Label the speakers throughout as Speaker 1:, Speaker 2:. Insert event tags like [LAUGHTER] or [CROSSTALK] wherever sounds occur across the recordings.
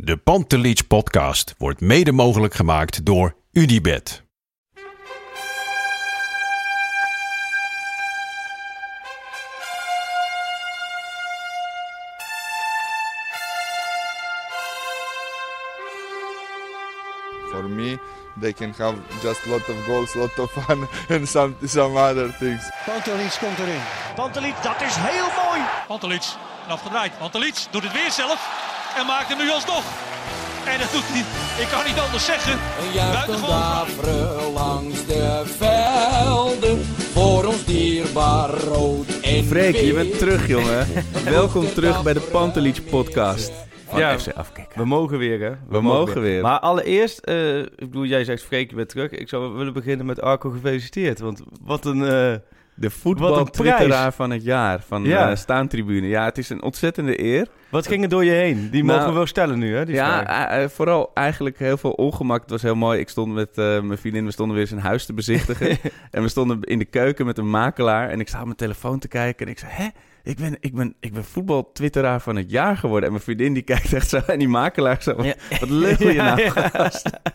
Speaker 1: De Pantelich podcast wordt mede mogelijk gemaakt door Unibed.
Speaker 2: For me, they can have just lot of goals, lot of fun, [LAUGHS] and some some other things.
Speaker 3: Pantelic komt erin.
Speaker 4: Pantelic, dat is heel mooi.
Speaker 5: Pantelic, afgedraaid. Pantelic doet het weer zelf en maakt hem nu alsnog. En dat doet hij, ik kan niet anders zeggen.
Speaker 6: Een juichen
Speaker 5: Buitengewoon.
Speaker 6: daveren langs de velden. Voor ons dierbaar rood en
Speaker 7: Freek, je bent terug, jongen. [LAUGHS] Welkom terug bij de Pantelich podcast. Van
Speaker 8: Ja.
Speaker 7: FC Afkikken.
Speaker 8: We mogen weer, hè? We,
Speaker 7: mogen weer.
Speaker 8: Maar allereerst, eh, ik bedoel, jij zegt Freek, je bent terug. Ik zou willen beginnen met Arco gefeliciteerd. Want wat een... eh,
Speaker 7: De voetbaltwitteraar van het jaar, van
Speaker 8: Ja.
Speaker 7: ja. Staantribune. Ja, het is een ontzettende eer.
Speaker 8: wat ging er door je heen? Die
Speaker 7: Nou,
Speaker 8: mogen we wel stellen nu, hè? Die
Speaker 7: ja, eh, eh, vooral eigenlijk heel veel ongemak. Het was heel mooi. Ik stond met eh, mijn vriendin, we stonden weer zijn huis te bezichtigen. [LAUGHS] en we stonden in de keuken met een makelaar. En ik sta op mijn telefoon te kijken. En ik zei, hè? Ik ben, ik ben, ik ben voetbaltwitteraar van het jaar geworden. En mijn vriendin die [LAUGHS] kijkt echt zo. En die makelaar zo, wat,
Speaker 8: Ja.
Speaker 7: wat lul je [LAUGHS]
Speaker 8: Ja,
Speaker 7: nou?
Speaker 8: ja. [LAUGHS]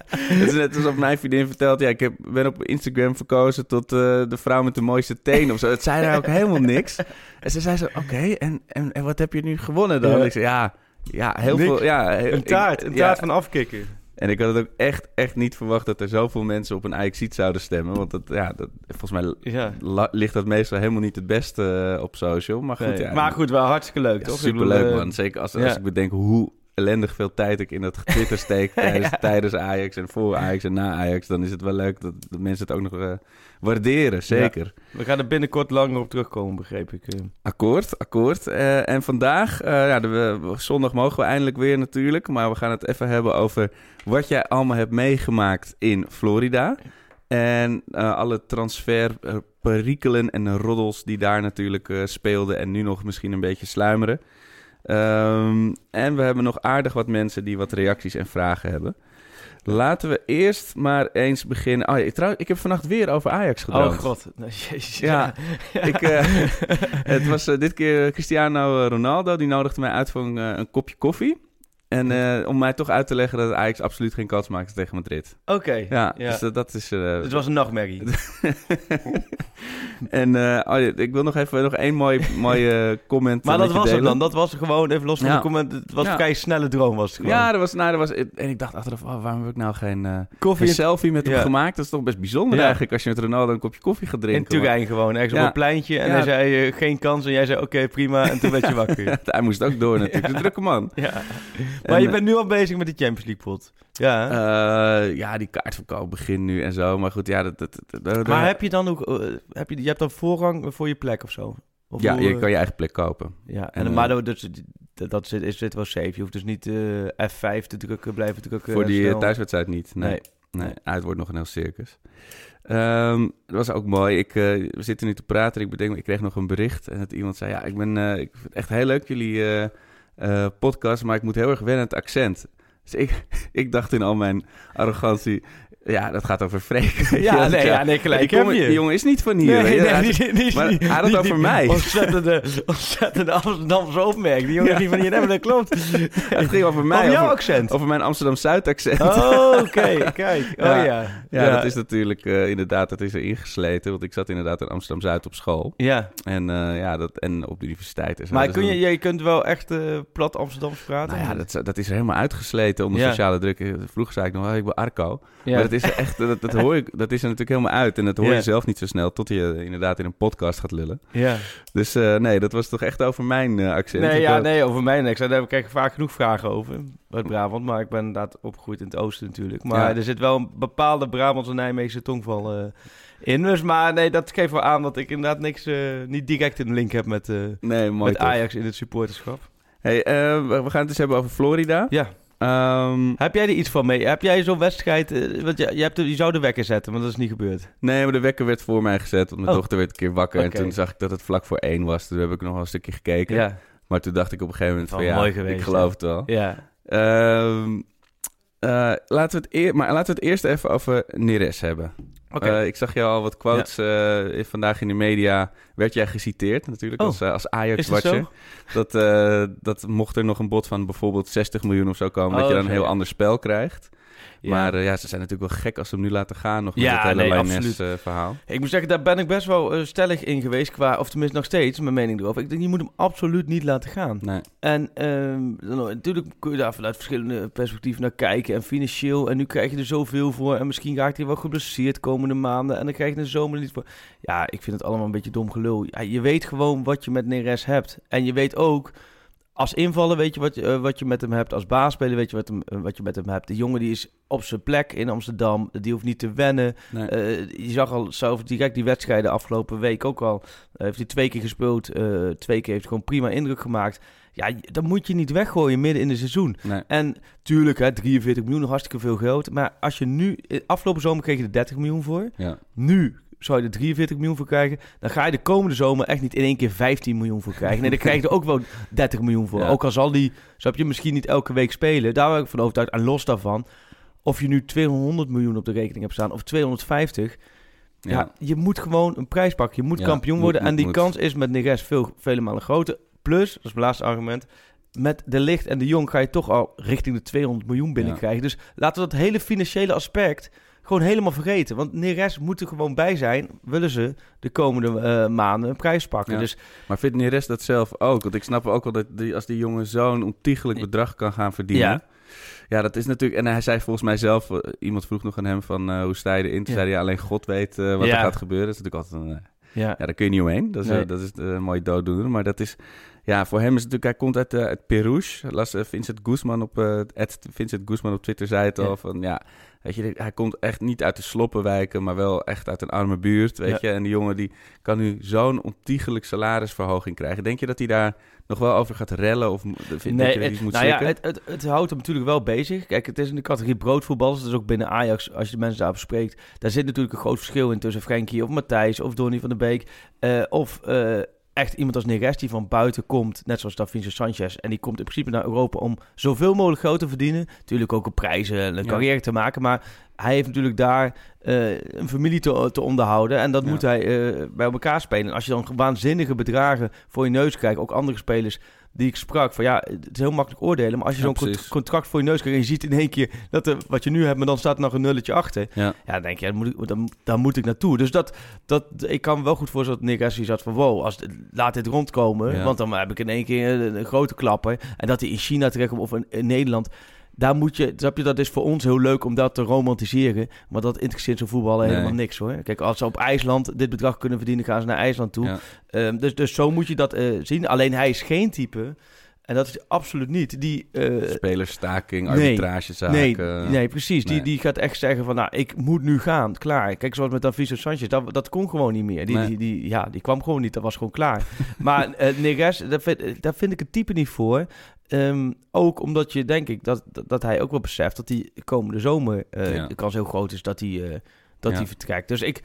Speaker 7: Het is net alsof mijn vriendin vertelt... Ja, ik heb, ben op Instagram verkozen tot eh, de vrouw met de mooiste tenen of zo. Het zei haar ook helemaal niks. En ze zei zo, oké, en, en, en wat heb je nu gewonnen dan? Ik zei, ja... Ja, heel
Speaker 8: Niks.
Speaker 7: veel. Ja,
Speaker 8: Een taart, een
Speaker 7: ja.
Speaker 8: taart van afkikken.
Speaker 7: En ik had het ook echt, echt niet verwacht dat er zoveel mensen op een ajax zouden stemmen. Want dat, ja, dat, volgens mij
Speaker 8: Ja.
Speaker 7: ligt dat meestal helemaal niet het beste eh, op social. Maar goed,
Speaker 8: Nee.
Speaker 7: ja,
Speaker 8: maar goed, wel hartstikke leuk,
Speaker 7: ja,
Speaker 8: toch?
Speaker 7: Superleuk
Speaker 8: eh,
Speaker 7: man. Zeker als, als ik bedenk hoe ellendig veel tijd ik in dat Twitter steek [LAUGHS] tijdens, tijdens Ajax en voor Ajax en na Ajax. Dan is het wel leuk dat, dat mensen het ook nog eh, waarderen, zeker.
Speaker 8: We gaan er binnenkort langer op terugkomen, begreep ik. eh.
Speaker 7: Akkoord, akkoord. Eh, en vandaag, ja, de, zondag mogen we eindelijk weer natuurlijk. Maar we gaan het even hebben over wat jij allemaal hebt meegemaakt in Florida. En alle transferperikelen en roddels die daar natuurlijk speelden en nu nog misschien een beetje sluimeren. Ehm, en we hebben nog aardig wat mensen die wat reacties en vragen hebben. Laten we eerst maar eens beginnen. Oh, ja, trouw, ik heb vannacht weer over Ajax gedroomd.
Speaker 8: Oh god, [LAUGHS] jezus.
Speaker 7: Ja, [LAUGHS] ik, eh, [LAUGHS] het was eh, dit keer Cristiano Ronaldo. Die nodigde mij uit voor een, eh, een kopje koffie. En eh, om mij toch uit te leggen dat Ajax absoluut geen kans maakte tegen Madrid.
Speaker 8: Oké,
Speaker 7: Ja,
Speaker 8: ja.
Speaker 7: dus dat, dat is... eh,
Speaker 8: Het was een nachtmerrie. [LAUGHS]
Speaker 7: en eh, oh ik wil nog even nog één mooi, [LAUGHS] mooi eh, comment
Speaker 8: Maar dat was het dan. Dat was gewoon, even los van
Speaker 7: Ja.
Speaker 8: de comment, het was
Speaker 7: Ja.
Speaker 8: een vrij snelle droom was het gewoon.
Speaker 7: Ja, er was, nou, was, en ik dacht achteraf, oh, waarom heb ik nou geen,
Speaker 8: koffie
Speaker 7: geen
Speaker 8: in,
Speaker 7: selfie met hem gemaakt? Dat is toch best bijzonder eigenlijk als je met Ronaldo een kopje koffie gaat
Speaker 8: in
Speaker 7: drinken.
Speaker 8: Turijn gewoon, ergens op een pleintje. En hij zei geen kans en jij zei oké, prima. En toen werd je wakker. [LAUGHS]
Speaker 7: Hij moest ook door natuurlijk, een drukke man.
Speaker 8: ja. Maar
Speaker 7: En,
Speaker 8: je bent nu al bezig met de Champions League pot. Ja.
Speaker 7: Eh, ja, die kaartverkoop begint nu en zo. Maar goed, ja, dat... dat, dat- dat-
Speaker 8: maar heb je dan ook, eh, heb je, je hebt dan voorrang voor je plek of zo? Of
Speaker 7: ja,
Speaker 8: hoe,
Speaker 7: je
Speaker 8: eh,
Speaker 7: kan je eigen plek kopen.
Speaker 8: Ja,
Speaker 7: en,
Speaker 8: en, maar dat, dat, dat, zit, is zit wel safe. Je hoeft dus niet eh, F5 te drukken, blijven drukken.
Speaker 7: Voor die thuiswedstrijd niet. Nee,
Speaker 8: Nee.
Speaker 7: nee. Het wordt nog een heel circus. Ehm, dat was ook mooi. Ik, eh, we zitten nu te praten. Ik bedenk, ik kreeg nog een bericht. En dat iemand zei: Ja, ik, ben, ik vind het echt heel leuk, jullie eh, podcast. Maar ik moet heel erg wennen aan het accent. Dus ik, [LAUGHS] ik dacht in al mijn arrogantie. Ja, dat gaat over Freek. [LAUGHS]
Speaker 8: Ja, nee, ja, nee, gelijk
Speaker 7: die, jongen,
Speaker 8: je.
Speaker 7: die jongen is niet van hier.
Speaker 8: Nee, nee, niet, niet,
Speaker 7: maar hij had het over mij.
Speaker 8: Ontzettende, [LAUGHS] ontzettende Amsterdamse opmerking. Die jongen is niet van hier, nee, maar dat klopt.
Speaker 7: Het ging over mij.
Speaker 8: Over jouw accent.
Speaker 7: over mijn Amsterdam Zuid accent.
Speaker 8: Oh, oké, [LAUGHS] kijk. Oh
Speaker 7: Ja.
Speaker 8: ja.
Speaker 7: Ja, dat is natuurlijk eh, inderdaad, dat is er ingesleten. Want ik zat inderdaad in Amsterdam-Zuid op school.
Speaker 8: Ja,
Speaker 7: En, eh, ja, dat, en op de universiteit. En zo.
Speaker 8: maar
Speaker 7: Dus
Speaker 8: kun je, je kunt wel echt eh, plat Amsterdams praten?
Speaker 7: Nou ja, dat, dat is er helemaal uitgesleten onder
Speaker 8: Ja.
Speaker 7: sociale druk. Vroeger zei ik nog, oh, ik ben Arco.
Speaker 8: Ja.
Speaker 7: Is echt, dat, dat hoor ik, dat is er natuurlijk helemaal uit. En dat hoor je zelf niet zo snel, tot je inderdaad in een podcast gaat lullen.
Speaker 8: Ja.
Speaker 7: Dus eh, nee, dat was toch echt over mijn eh, accent.
Speaker 8: Nee,
Speaker 7: Ik
Speaker 8: ja, nee, over mij niks. Daar heb ik vaak genoeg vragen over. Uit Brabant, maar ik ben inderdaad opgegroeid in het oosten natuurlijk. Maar
Speaker 7: Ja.
Speaker 8: er zit wel een bepaalde Brabantse Nijmeegse tongval eh, in. Dus, maar nee, dat geeft wel aan dat ik inderdaad niks, eh, niet direct een link heb met, eh,
Speaker 7: Nee,
Speaker 8: met. Ajax in het supporterschap.
Speaker 7: Hey, eh, we we gaan het eens hebben over Florida.
Speaker 8: Ja,
Speaker 7: Ehm,
Speaker 8: Heb jij er iets van mee? Heb jij zo'n wedstrijd... eh, want je, je, hebt, je zou de wekker zetten, maar dat is niet gebeurd.
Speaker 7: nee, maar de wekker werd voor mij gezet. Want mijn
Speaker 8: Oh.
Speaker 7: dochter werd een keer wakker. En toen zag ik dat het vlak voor één was. Toen heb ik nog wel een stukje gekeken.
Speaker 8: Ja,
Speaker 7: Maar toen dacht ik op een gegeven moment van ja,
Speaker 8: geweest,
Speaker 7: ik geloof het wel.
Speaker 8: ja.
Speaker 7: Ehm, eh, laten, we het eer- maar laten we het eerst even over Neres hebben. Eh, ik zag jou al wat quotes eh, vandaag in de media. Werd jij geciteerd natuurlijk
Speaker 8: Oh.
Speaker 7: als, als
Speaker 8: dat
Speaker 7: Ajax-watcher. Dat, eh, dat mocht er nog een bod van bijvoorbeeld 60 miljoen of zo komen...
Speaker 8: Oh,
Speaker 7: dat je dan een heel ander spel krijgt.
Speaker 8: Ja.
Speaker 7: Maar eh, ja, ze zijn natuurlijk wel gek als ze hem nu laten gaan nog met
Speaker 8: Ja,
Speaker 7: het hele
Speaker 8: nee,
Speaker 7: eh, verhaal.
Speaker 8: Ik moet zeggen, daar ben ik best wel eh, stellig in geweest. Qua, of tenminste nog steeds, mijn mening erover. Ik denk, je moet hem absoluut niet laten gaan.
Speaker 7: Nee.
Speaker 8: En ehm, natuurlijk kun je daar vanuit verschillende perspectieven naar kijken. En financieel. En nu krijg je er zoveel voor. En misschien raakt hij wel geblesseerd komende maanden. En dan krijg je de zomer niet voor. Ja, ik vind het allemaal een beetje dom gelul. Ja, je weet gewoon wat je met Neres hebt. En je weet ook. Als invaller weet je wat, je, eh, wat je met hem hebt. Als baasspeler weet je wat, hem, eh, wat je met hem hebt. De jongen die is op zijn plek in Amsterdam. Die hoeft niet te wennen.
Speaker 7: Nee.
Speaker 8: Eh, je zag al zelf direct die wedstrijden afgelopen week ook al. Heeft hij twee keer gespeeld. twee keer heeft gewoon prima indruk gemaakt. Ja, dan moet je niet weggooien midden in het seizoen.
Speaker 7: nee.
Speaker 8: En tuurlijk, hè, 43 miljoen, nog hartstikke veel geld. Maar als je nu... Afgelopen zomer kreeg je er 30 miljoen voor.
Speaker 7: Ja.
Speaker 8: Nu zou je er 43 miljoen voor krijgen. Dan ga je de komende zomer echt niet in één keer 15 miljoen voor krijgen. Nee, dan krijg je er ook wel 30 miljoen voor.
Speaker 7: Ja.
Speaker 8: Ook al zal die... Zo heb je misschien niet elke week spelen. Daar ben ik van overtuigd. En los daarvan... Of je nu 200 miljoen op de rekening hebt staan of 250... Ja.
Speaker 7: Ja.
Speaker 8: je moet gewoon een prijs pakken. Je moet
Speaker 7: Ja,
Speaker 8: kampioen
Speaker 7: moet,
Speaker 8: worden.
Speaker 7: moet,
Speaker 8: en die
Speaker 7: moet.
Speaker 8: kans is met Neres veel, vele malen groter. Plus, dat is mijn laatste argument... Met de Licht en de Jong ga je toch al richting de 200 miljoen binnenkrijgen. Dus laten we dat hele financiële aspect gewoon helemaal vergeten. Want Neres moet er gewoon bij zijn. Willen ze de komende eh, maanden een prijs pakken.
Speaker 7: Ja.
Speaker 8: Dus
Speaker 7: Maar vindt Neres dat zelf ook? Want ik snap ook wel dat die, als die jongen zo'n ontiegelijk bedrag kan gaan verdienen.
Speaker 8: Ja.
Speaker 7: Ja. dat is natuurlijk... En hij zei volgens mij zelf... eh, iemand vroeg nog aan hem van eh, hoe sta je erin? Toen
Speaker 8: Ja.
Speaker 7: zei hij alleen God weet wat
Speaker 8: Ja.
Speaker 7: er gaat gebeuren. Dat is natuurlijk altijd een...
Speaker 8: ja,
Speaker 7: ja, daar kun je niet omheen. Dat is,
Speaker 8: Nee.
Speaker 7: dat is een mooie dooddoener. Maar dat is... Ja, voor hem is het natuurlijk... Hij komt uit, uit Perouge. Las Vincent Guzman op... Vincent Guzman op Twitter zei het al. Van ja... Weet je, hij komt echt niet uit de sloppenwijken, maar wel echt uit een arme buurt, weet
Speaker 8: Ja.
Speaker 7: je. En die jongen die kan nu zo'n ontiegelijk salarisverhoging krijgen. Denk je dat hij daar nog wel over gaat rellen? Of vind je dat hij
Speaker 8: het,
Speaker 7: iets moet
Speaker 8: nou ja, het, het, het houdt hem natuurlijk wel bezig. Kijk, het is in de categorie broodvoetballers. Dus ook binnen Ajax, als je de mensen daarover spreekt. Daar zit natuurlijk een groot verschil in tussen Frenkie of Matthijs of Donny van der Beek. eh, of eh, echt iemand als Neres die van buiten komt. Net zoals Davinci Sanchez. En die komt in principe naar Europa om zoveel mogelijk geld te verdienen. Natuurlijk ook op prijzen en een
Speaker 7: Ja.
Speaker 8: carrière te maken. Maar hij heeft natuurlijk daar eh, een familie te, te onderhouden. En dat
Speaker 7: Ja.
Speaker 8: moet hij eh, bij elkaar spelen. En als je dan waanzinnige bedragen voor je neus krijgt, ook andere spelers die ik sprak, van ja, het is heel makkelijk oordelen. Maar als je
Speaker 7: Ja,
Speaker 8: zo'n cont- contract voor je neus krijgt en je ziet in één keer dat er, wat je nu hebt, maar dan staat er nog een nulletje achter.
Speaker 7: Ja.
Speaker 8: Ja, dan denk je, dan moet ik, dan, dan moet ik naartoe. Dus dat, dat, ik kan me wel goed voorstellen dat Nick zat van, wow, als, laat dit rondkomen.
Speaker 7: Ja.
Speaker 8: Want dan heb ik in één keer een, een grote klapper. En dat hij in China terechtkomt of in, in Nederland. Daar moet je, snap je, dat is voor ons heel leuk om dat te romantiseren. Maar dat interesseert zo'n voetballer
Speaker 7: Nee.
Speaker 8: helemaal niks hoor. Kijk, als ze op IJsland dit bedrag kunnen verdienen, gaan ze naar IJsland toe.
Speaker 7: Ja.
Speaker 8: Ehm, dus, dus zo moet je dat eh, zien. Alleen hij is geen type, en dat is absoluut niet, die... eh,
Speaker 7: Spelerstaking,
Speaker 8: nee.
Speaker 7: arbitragezaken.
Speaker 8: Nee, nee, precies. Die,
Speaker 7: nee.
Speaker 8: die gaat echt zeggen van, nou, ik moet nu gaan. Klaar. Kijk, zoals met Daviso Sanchez, dat, dat kon gewoon niet meer. Die,
Speaker 7: Nee.
Speaker 8: die, die, ja, die kwam gewoon niet. Dat was gewoon klaar. [LAUGHS] maar eh Neres, daar vind, daar vind ik het type niet voor. Ehm, ook omdat je, denk ik, dat, dat, hij ook wel beseft dat hij komende zomer eh,
Speaker 7: Ja.
Speaker 8: de kans heel groot is dat hij, eh, dat
Speaker 7: Ja.
Speaker 8: hij vertrekt. Dus ik,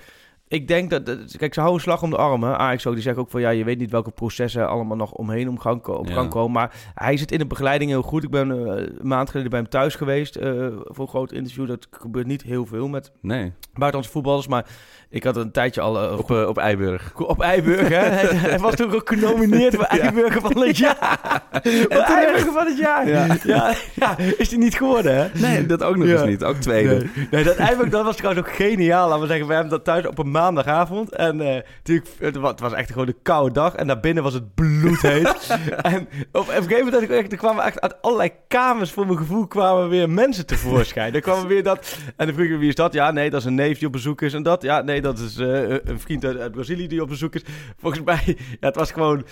Speaker 8: ik denk dat, kijk, ze houden een slag om de armen. Ajax ook, die zeggen ook van, ja, je weet niet welke processen allemaal nog omheen om gang, op
Speaker 7: Ja.
Speaker 8: gang komen. Maar hij zit in de begeleiding heel goed. Ik ben eh, een maand geleden bij hem thuis geweest eh, voor een groot interview. Dat gebeurt niet heel veel met
Speaker 7: Nee,
Speaker 8: buitenlandse voetballers, maar ik had een tijdje al eh,
Speaker 7: op, eh, op Eiburg. [LAUGHS]
Speaker 8: op Eiburg, hè? [LAUGHS] hij, hij was toen ook genomineerd voor Eiburger van het jaar. [LAUGHS] voor Eiburger van het jaar.
Speaker 7: Ja.
Speaker 8: Ja. Ja, is hij niet geworden, hè?
Speaker 7: Nee, dat ook nog eens niet. Ook tweede.
Speaker 8: Nee, nee dat, Eiburg, dat was trouwens ook geniaal. Laten we zeggen, we hebben dat thuis op een maandagavond. En eh, natuurlijk, het wa- het was echt gewoon een koude dag. En daar binnen was het bloedheet. en op, een gegeven moment, ik echt, er kwamen echt uit allerlei kamers voor mijn gevoel kwamen weer mensen tevoorschijn. Er kwamen weer dat... En dan vroeg ik, wie is dat? Ja, nee, dat is een neef die op bezoek is. En dat, ja, nee, dat is eh, een vriend uit, uit Brazilië die op bezoek is. Volgens mij, ja, het was gewoon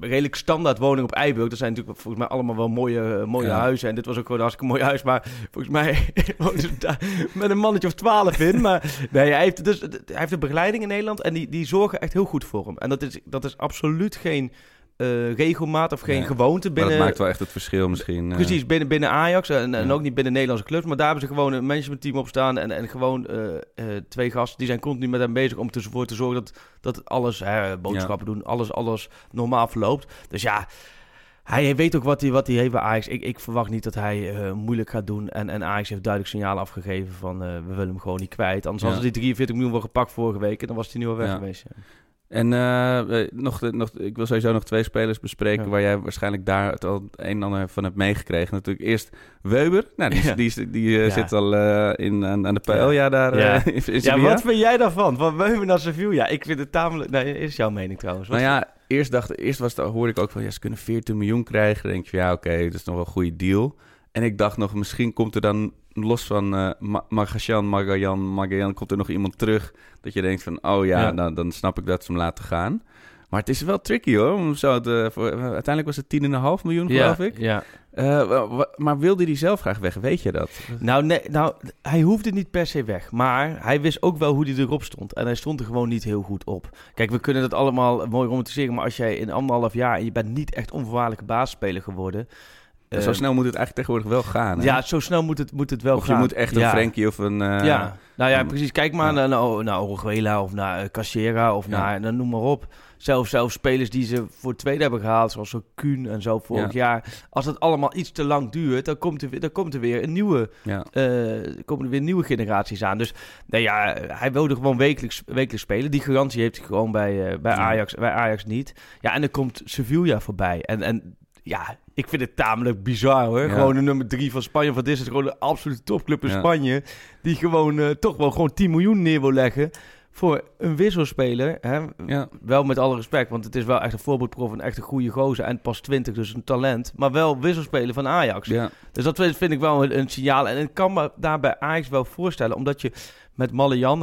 Speaker 8: redelijk standaard woning op Eiburg. Er zijn natuurlijk volgens mij allemaal wel mooie, eh, mooie
Speaker 7: Ja.
Speaker 8: huizen. En dit was ook gewoon een hartstikke mooi huis. Maar volgens mij [LAUGHS] ze daar met een mannetje of twaalf in. Maar nee, hij heeft, dus, hij heeft een begeleiding in Nederland. En die, die zorgen echt heel goed voor hem. En dat is, dat is absoluut geen eh, regelmaat of geen
Speaker 7: Nee,
Speaker 8: gewoonte
Speaker 7: Maar
Speaker 8: binnen...
Speaker 7: dat maakt wel echt het verschil misschien. eh.
Speaker 8: Precies, binnen, binnen Ajax en, ook niet binnen Nederlandse clubs. Maar daar hebben ze gewoon een managementteam op staan. En, en gewoon eh, twee gasten die zijn continu met hem bezig om ervoor te zorgen dat, dat alles, hè, boodschappen doen, alles, alles normaal verloopt. Dus ja, hij weet ook wat hij, wat hij heeft bij Ajax. Ik, ik verwacht niet dat hij moeilijk gaat doen. En, en Ajax heeft duidelijk signaal afgegeven van we willen hem gewoon niet kwijt. Anders
Speaker 7: Ja.
Speaker 8: hadden ze die 43 miljoen wel gepakt vorige week en dan was hij nu al weg
Speaker 7: Ja.
Speaker 8: geweest. ja.
Speaker 7: En eh, eh, nog, de- nog, ik wil sowieso nog twee spelers bespreken...
Speaker 8: Ja.
Speaker 7: waar jij waarscheinlijk daar het al een en ander van hebt meegekregen. Natuurlijk eerst Weber. Nou, die,
Speaker 8: Ja.
Speaker 7: die, eh,
Speaker 8: Ja.
Speaker 7: zit al in, aan, aan de paella daar
Speaker 8: Ja.
Speaker 7: in, in
Speaker 8: Ja, wat vind jij daarvan? Van Weuven naar Sevilla? Ik vind het tamelijk... Nee, is jouw mening trouwens. Wat
Speaker 7: Nou ja, eerst, dacht, eerst was het, hoorde ik ook van... ja, ze kunnen 14 miljoen krijgen. Dan denk je van, ja, oké, dat is nog wel een goede deal. En ik dacht nog, misschien komt er dan... los van eh Ma- Magashan, Magajan, Magajan... komt er nog iemand terug... dat je denkt van, oh ja,
Speaker 8: Ja.
Speaker 7: Dan, dan snap ik dat ze hem laten gaan. Maar het is wel tricky hoor. Zo te, voor, uiteindelijk was het 10,5 miljoen,
Speaker 8: ja,
Speaker 7: geloof ik.
Speaker 8: Ja.
Speaker 7: Eh, maar wilde hij zelf graag weg? Weet je dat?
Speaker 8: Nou, nee, nou, hij hoefde niet per se weg. Maar hij wist ook wel hoe hij erop stond. En hij stond er gewoon niet heel goed op. Kijk, we kunnen dat allemaal mooi romantiseren. Maar als jij in anderhalf jaar... en je bent niet echt onvoorwaardelijke basisspeler geworden...
Speaker 7: zo
Speaker 8: eh,
Speaker 7: snel moet het eigenlijk tegenwoordig wel gaan. Hè?
Speaker 8: Ja, zo snel moet het, moet het wel
Speaker 7: of
Speaker 8: gaan.
Speaker 7: je moet echt een
Speaker 8: ja.
Speaker 7: Frenkie of een... eh,
Speaker 8: ja, nou ja,
Speaker 7: een-
Speaker 8: precies. Kijk maar naar, naar, naar Oruguela of naar uh, Casera of naar, nou, noem maar op. Zelfs, spelers die ze voor het tweede hebben gehaald, zoals zo Kuhn en zo vorig jaar. Als het allemaal iets te lang duurt, dan komt er, weer- dan komt er weer een nieuwe, eh, komen er weer nieuwe generaties aan. Dus nou ja, hij wilde gewoon wekelijks, wekelijks spelen. Die garantie heeft hij gewoon bij, eh, bij,
Speaker 7: Ja.
Speaker 8: Ajax, bij Ajax niet. Ja, en dan komt Sevilla voorbij. En, en ja, ik vind het tamelijk bizar hoor.
Speaker 7: Ja.
Speaker 8: Gewoon de nummer drie van Spanje. Dit is gewoon een absolute topclub in
Speaker 7: Ja.
Speaker 8: Spanje. Die gewoon eh, toch wel gewoon 10 miljoen neer wil leggen. Voor een wisselspeler. Hè?
Speaker 7: Ja.
Speaker 8: Wel met alle respect. Want het is wel echt een voorbeeldprof. Een echt een goede gozer. En pas 20, dus een talent. Maar wel wisselspeler van Ajax.
Speaker 7: ja.
Speaker 8: Dus dat vind ik wel een, een signaal. En ik kan me daar bij Ajax wel voorstellen. Omdat je met Mallejan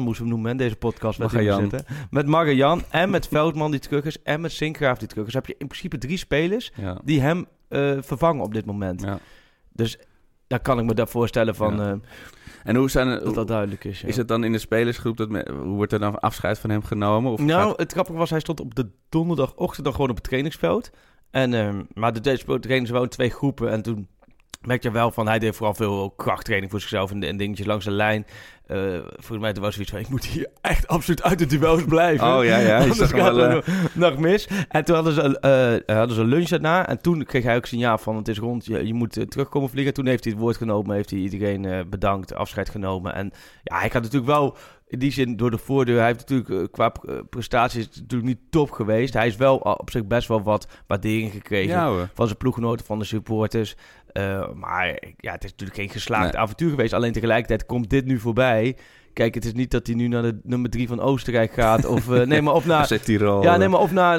Speaker 8: moesten we hem noemen in deze podcast. met zitten. Met Magajan en met Veldman die terug is. En met Sinkgraaf die terug is. heb je in principe drie spelers
Speaker 7: ja.
Speaker 8: die hem eh, vervangen op dit moment.
Speaker 7: ja.
Speaker 8: Dus daar kan ik me daar voorstellen van,
Speaker 7: Ja.
Speaker 8: eh,
Speaker 7: En hoe zijn
Speaker 8: dat dat duidelijk is.
Speaker 7: Is het dan in de spelersgroep, dat me- hoe wordt er dan afscheid van hem genomen? Of
Speaker 8: nou,
Speaker 7: gaat-
Speaker 8: het grappige was, hij stond op de donderdagochtend dan gewoon op het trainingsveld. En, ehm, maar de deze trainen ze wel in twee groepen. En toen merkte je wel van, hij deed vooral veel krachttraining voor zichzelf en, en dingetjes langs de lijn. Eh volgens mij was zoiets van, ik moet hier echt absoluut uit de duels blijven.
Speaker 7: Oh ja, ja. [LAUGHS]
Speaker 8: Anders gaat
Speaker 7: wel, eh,
Speaker 8: nog- mis. En toen hadden ze, eh, hadden ze lunch daarna. En toen kreeg hij ook signaal van, het is rond, je, je moet terugkomen vliegen. Toen heeft hij het woord genomen, heeft hij iedereen bedankt, afscheid genomen. En ja, hij gaat natuurlijk wel, in die zin, door de voordeur. Hij heeft natuurlijk qua prestaties natuurlijk niet top geweest. Hij is wel op zich best wel wat waardering gekregen
Speaker 7: ja
Speaker 8: van zijn ploeggenoten, van de supporters. Eh, maar ja, het is natuurlijk geen geslaagd
Speaker 7: Nee.
Speaker 8: avontuur geweest. Alleen tegelijkertijd komt dit nu voorbij. Kijk, het is niet dat hij nu naar de nummer drie van Oostenrijk gaat. Of, eh, nee, maar of [LAUGHS] naar...
Speaker 7: Tirol.
Speaker 8: Ja, nee, maar of naar,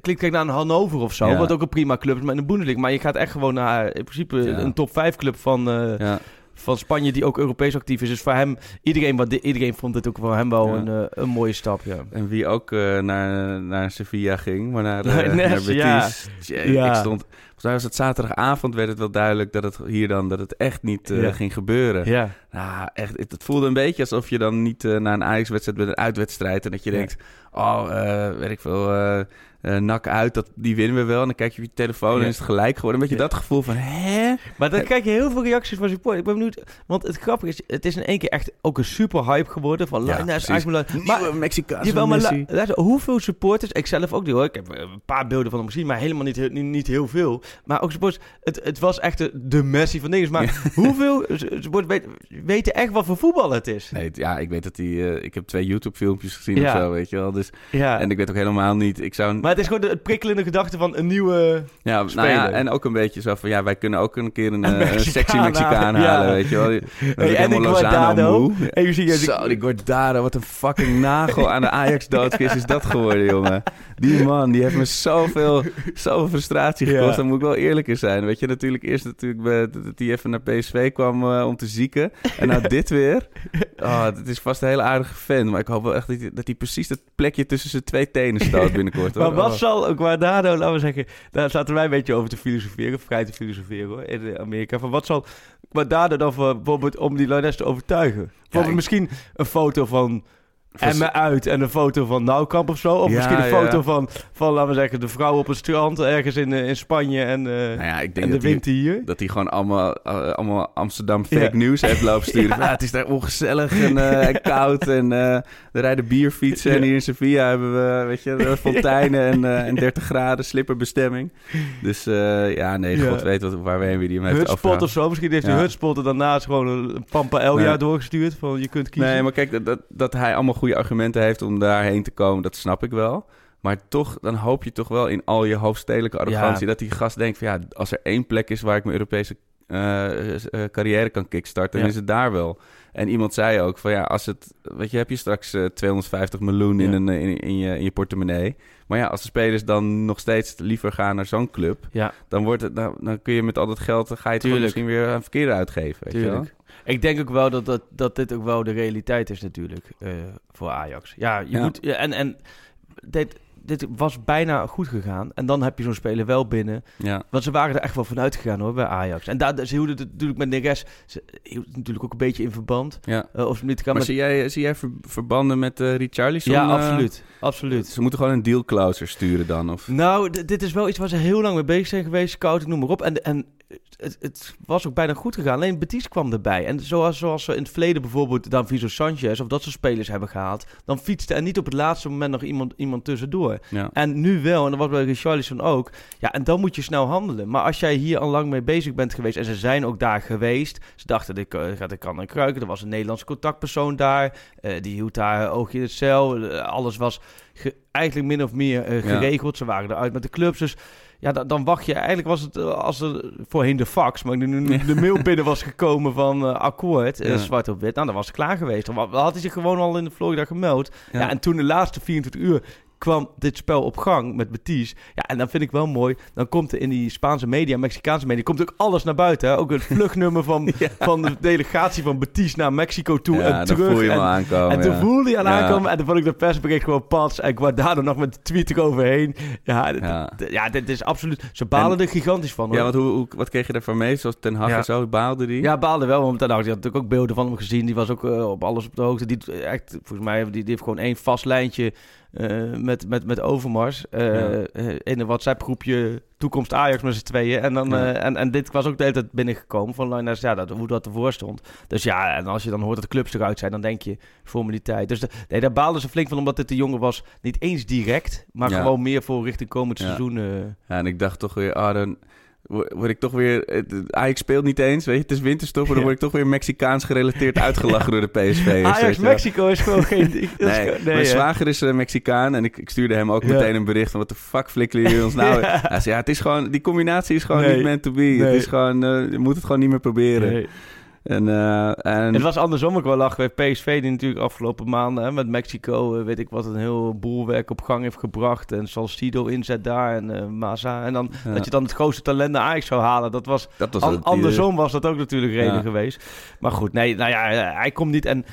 Speaker 8: klinkt kijk naar een Hannover of zo.
Speaker 7: Ja.
Speaker 8: Wat ook een prima club is, maar in de Bundesliga. Maar je gaat echt gewoon naar, in principe,
Speaker 7: Ja.
Speaker 8: een top 5 club van, eh,
Speaker 7: Ja.
Speaker 8: van Spanje die ook Europees actief is. Dus voor hem, iedereen, wat, iedereen vond het ook voor hem wel
Speaker 7: Ja.
Speaker 8: een, een mooie stap, ja.
Speaker 7: En wie ook naar, naar Sevilla ging, maar naar, [LAUGHS]
Speaker 8: Naar
Speaker 7: Betis.
Speaker 8: ja.
Speaker 7: Ik stond, mij was het zaterdagavond, werd het wel duidelijk dat het hier dan, dat het echt niet eh,
Speaker 8: Ja.
Speaker 7: ging gebeuren.
Speaker 8: Ja,
Speaker 7: Nou, echt, het, het voelde een beetje alsof je dan niet eh, naar een Ajax-wedstrijd met een uitwedstrijd en dat je
Speaker 8: Ja.
Speaker 7: denkt, oh, eh weet ik veel, nak uit, dat, die winnen we wel. En dan kijk je op je telefoon
Speaker 8: Ja.
Speaker 7: en is het gelijk geworden. Een beetje dat gevoel van, hè?
Speaker 8: Maar dan krijg je heel veel reacties van support. Ik ben benieuwd, want het grappige is, het is in één keer echt ook een super hype geworden van
Speaker 7: Ja, precies.
Speaker 8: Ajax, Maar
Speaker 7: Mexicaanse
Speaker 8: Jawel, maar lu- luister, hoeveel supporters, ik zelf ook niet hoor, ik heb een paar beelden van hem gezien, maar helemaal niet, niet, niet heel veel. Maar ook supporters, het, het was echt de, de Messi van dingen. Maar [LAUGHS] hoeveel supporters weet- weten echt wat voor voetbal het is?
Speaker 7: Nee, ja, ik weet dat die. eh, ik heb twee YouTube-filmpjes gezien
Speaker 8: Ja.
Speaker 7: of zo, weet je wel. Dus,
Speaker 8: Ja.
Speaker 7: En ik weet ook helemaal niet. Ik zou.
Speaker 8: maar het is gewoon de, het prikkelende gedachte van een nieuwe...
Speaker 7: ja, nou ja, en ook een beetje zo van. Ja, wij kunnen ook een keer een,
Speaker 8: Een
Speaker 7: eh, een sexy
Speaker 8: Mexicaan halen,
Speaker 7: weet je wel.
Speaker 8: Hey, en die Guardado.
Speaker 7: moe.
Speaker 8: En je ziet, je ziet-
Speaker 7: Zo, die Guardado, wat een fucking nagel aan de Ajax-doodkist is dat geworden, jongen. Die man, die heeft me zoveel, zoveel frustratie gekost.
Speaker 8: Ja.
Speaker 7: Dan moet ik wel eerlijker zijn. Weet je, natuurlijk eerst natuurlijk dat hij even naar PSV kwam eh, om te zieken. En nou dit weer. Oh, het is vast een hele aardige fan. Maar ik hoop wel echt dat hij, dat hij precies dat plekje tussen zijn twee tenen stoot [LAUGHS] binnenkort. hoor.
Speaker 8: Maar wat
Speaker 7: Oh.
Speaker 8: zal Guardado, laten we zeggen, daar zaten wij een beetje over te filosoferen, vrij te filosoferen hoor, in Amerika. Van wat zal Guardado dan voor, bijvoorbeeld om die Lioness te overtuigen? Bijvoorbeeld
Speaker 7: ik-
Speaker 8: misschien een foto van en me uit en een foto van Nauwkamp of zo. Of
Speaker 7: Ja,
Speaker 8: misschien een
Speaker 7: ja.
Speaker 8: foto van, van, laten we zeggen, de vrouw op het strand ergens in, eh, in Spanje en, eh,
Speaker 7: Nou ja, ik denk
Speaker 8: en de
Speaker 7: dat hij,
Speaker 8: wind hier.
Speaker 7: dat hij gewoon allemaal, eh, allemaal Amsterdam fake news heeft lopen sturen. [LAUGHS] "Ah, het is daar ongezellig en, en [LAUGHS] koud en er rijden bierfietsen. En hier in Sevilla hebben we, weet je, [LAUGHS] fonteinen en, en 30 graden slipperbestemming. Dus ja, nee, god weet wat, waar we wie die hem heeft
Speaker 8: Hutspot of zo. Misschien heeft hij. Hutspot en daarnaast gewoon een Pampa Elja
Speaker 7: Nee.
Speaker 8: doorgestuurd. Van je kunt kiezen.
Speaker 7: Nee, maar kijk, dat, dat, dat hij allemaal goede argumenten heeft om daarheen te komen, dat snap ik wel. Maar toch, dan hoop je toch wel in al je hoofdstedelijke arrogantie... dat die gast denkt van ja, als er één plek is waar ik mijn Europese eh, eh, carrière kan kickstarten... dan
Speaker 8: Ja.
Speaker 7: is het daar wel. En iemand zei ook van ja, als het... Weet je, heb je straks eh, 250 miljoen in, een, eh, in, in, je, in je portemonnee. Maar ja, als de spelers dan nog steeds liever gaan naar zo'n club...
Speaker 8: Ja,
Speaker 7: dan, wordt het, dan, dan kun je met al dat geld... dan ga je het misschien weer aan verkeerde uitgeven. Weet je wel?
Speaker 8: Ik denk ook wel dat, dat, dat dit ook wel de realiteit is natuurlijk eh, voor Ajax. Ja, je
Speaker 7: Ja.
Speaker 8: moet... En en dit, dit was bijna goed gegaan. En dan heb je zo'n speler wel binnen.
Speaker 7: Ja.
Speaker 8: Want ze waren er echt wel vanuit gegaan hoor, bij Ajax. En daar, ze hielden het natuurlijk met Neres... Ze hielden het natuurlijk ook een beetje in verband.
Speaker 7: ja.
Speaker 8: eh, of ze niet
Speaker 7: Maar
Speaker 8: met...
Speaker 7: zie jij, zie jij ver- verbanden met eh Richarlison?
Speaker 8: Ja, absoluut. Absoluut.
Speaker 7: Ze moeten gewoon een deal closer sturen dan? Of...
Speaker 8: Nou, dit is wel iets waar ze heel lang mee bezig zijn geweest. Scouting, noem maar op. En, en het, het was ook bijna goed gegaan. Alleen Betis kwam erbij. En zoals, zoals ze in het verleden bijvoorbeeld Daviso Sanchez of dat soort spelers hebben gehaald... dan fietste er niet op het laatste moment nog iemand, iemand tussendoor.
Speaker 7: Ja.
Speaker 8: En nu wel, en dat was bij Richarlison ook. Ja, en dan moet je snel handelen. Maar als jij hier al lang mee bezig bent geweest... en ze zijn ook daar geweest... ze dachten, dit, kan- dit kan en kruiken. Er was een Nederlandse contactpersoon daar. eh, die hield daar oogje in het cel. Eh, alles was ge- eigenlijk min of meer eh,
Speaker 7: Ja.
Speaker 8: geregeld. Ze waren eruit met de clubs. Dus ja, dan, dan wacht je. Eigenlijk was het eh, als er voorheen de fax, maar nu, nu de mail [LAUGHS] binnen was gekomen van eh, akkoord, eh, zwart op wit. Nou, dan was het klaar geweest. Dan had hij zich gewoon al in de Florida gemeld. Ja.
Speaker 7: Ja.
Speaker 8: en toen de laatste 24 uur kwam dit spel op gang met Betis. Ja, en dan vind ik wel mooi. Dan komt er in die Spaanse media, Mexicaanse media, komt ook alles naar buiten. Hè? Ook het [LAUGHS] vluchtnummer van,
Speaker 7: Ja.
Speaker 8: van de delegatie van Betis naar Mexico toe
Speaker 7: Ja,
Speaker 8: en
Speaker 7: dan
Speaker 8: terug.
Speaker 7: voel je
Speaker 8: en,
Speaker 7: al aankomen.
Speaker 8: en toen
Speaker 7: ja.
Speaker 8: voelde hij aan
Speaker 7: Ja.
Speaker 8: aankomen. En toen vond ik de persbericht gewoon pas. En Guardado nog met de tweet eroverheen. Ja, dit,
Speaker 7: Ja.
Speaker 8: dit is absoluut... Ze balen
Speaker 7: En-
Speaker 8: er gigantisch van. Hoor.
Speaker 7: Ja, want hoe, hoe, wat kreeg je ervan mee? Zoals Ten Hag en zo, baalde die?
Speaker 8: Ja, baalde wel, want daarna had hij natuurlijk ook beelden van hem gezien. Die was ook eh, op alles op de hoogte. Die, echt, volgens mij die, die heeft gewoon één vast lijntje eh, met, met, met Overmars. eh,
Speaker 7: Ja.
Speaker 8: eh, in een WhatsApp-groepje Toekomst Ajax met z'n tweeën. En, dan,
Speaker 7: Ja.
Speaker 8: eh, en, en dit was ook de hele tijd binnengekomen van Linus, ja, dat, hoe dat ervoor stond. Dus ja, en als je dan hoort dat de clubs eruit zijn, dan denk je formaliteit. Dus de, nee, daar baalden ze flink van, omdat dit de jongen was. Niet eens direct, maar
Speaker 7: Ja.
Speaker 8: gewoon meer voor richting komend seizoen.
Speaker 7: Ja, en ik dacht toch weer, ah, dan word ik toch weer... het- Ajax speelt niet eens, weet je, het is winterstop... maar dan word ik toch weer Mexicaans gerelateerd [LAUGHS] uitgelachen door de PSV.
Speaker 8: Ajax Mexico is gewoon geen... [LAUGHS] is
Speaker 7: Nee, mijn zwager is eh, Mexicaan en ik, ik stuurde hem ook
Speaker 8: Ja.
Speaker 7: meteen een bericht van... wat de fuck flikkeren jullie ons nou? [LAUGHS]
Speaker 8: Ja.
Speaker 7: Hij zei, ja, het is gewoon, die combinatie is gewoon
Speaker 8: Nee.
Speaker 7: niet meant to be. Het is gewoon, eh, je moet het gewoon niet meer proberen. En, eh, en
Speaker 8: Het was andersom ook wel lachen bij PSV, die natuurlijk afgelopen maanden hè, met Mexico, eh, weet ik wat, een heel boelwerk op gang heeft gebracht. En Salcido inzet daar en eh Maza. En dan
Speaker 7: Ja.
Speaker 8: dat je dan het grootste talent naar Ajax zou halen. Dat was,
Speaker 7: dat was
Speaker 8: an-
Speaker 7: ook die-
Speaker 8: andersom was dat ook natuurlijk reden
Speaker 7: Ja.
Speaker 8: geweest. Maar goed, nee, nou ja, hij komt niet. En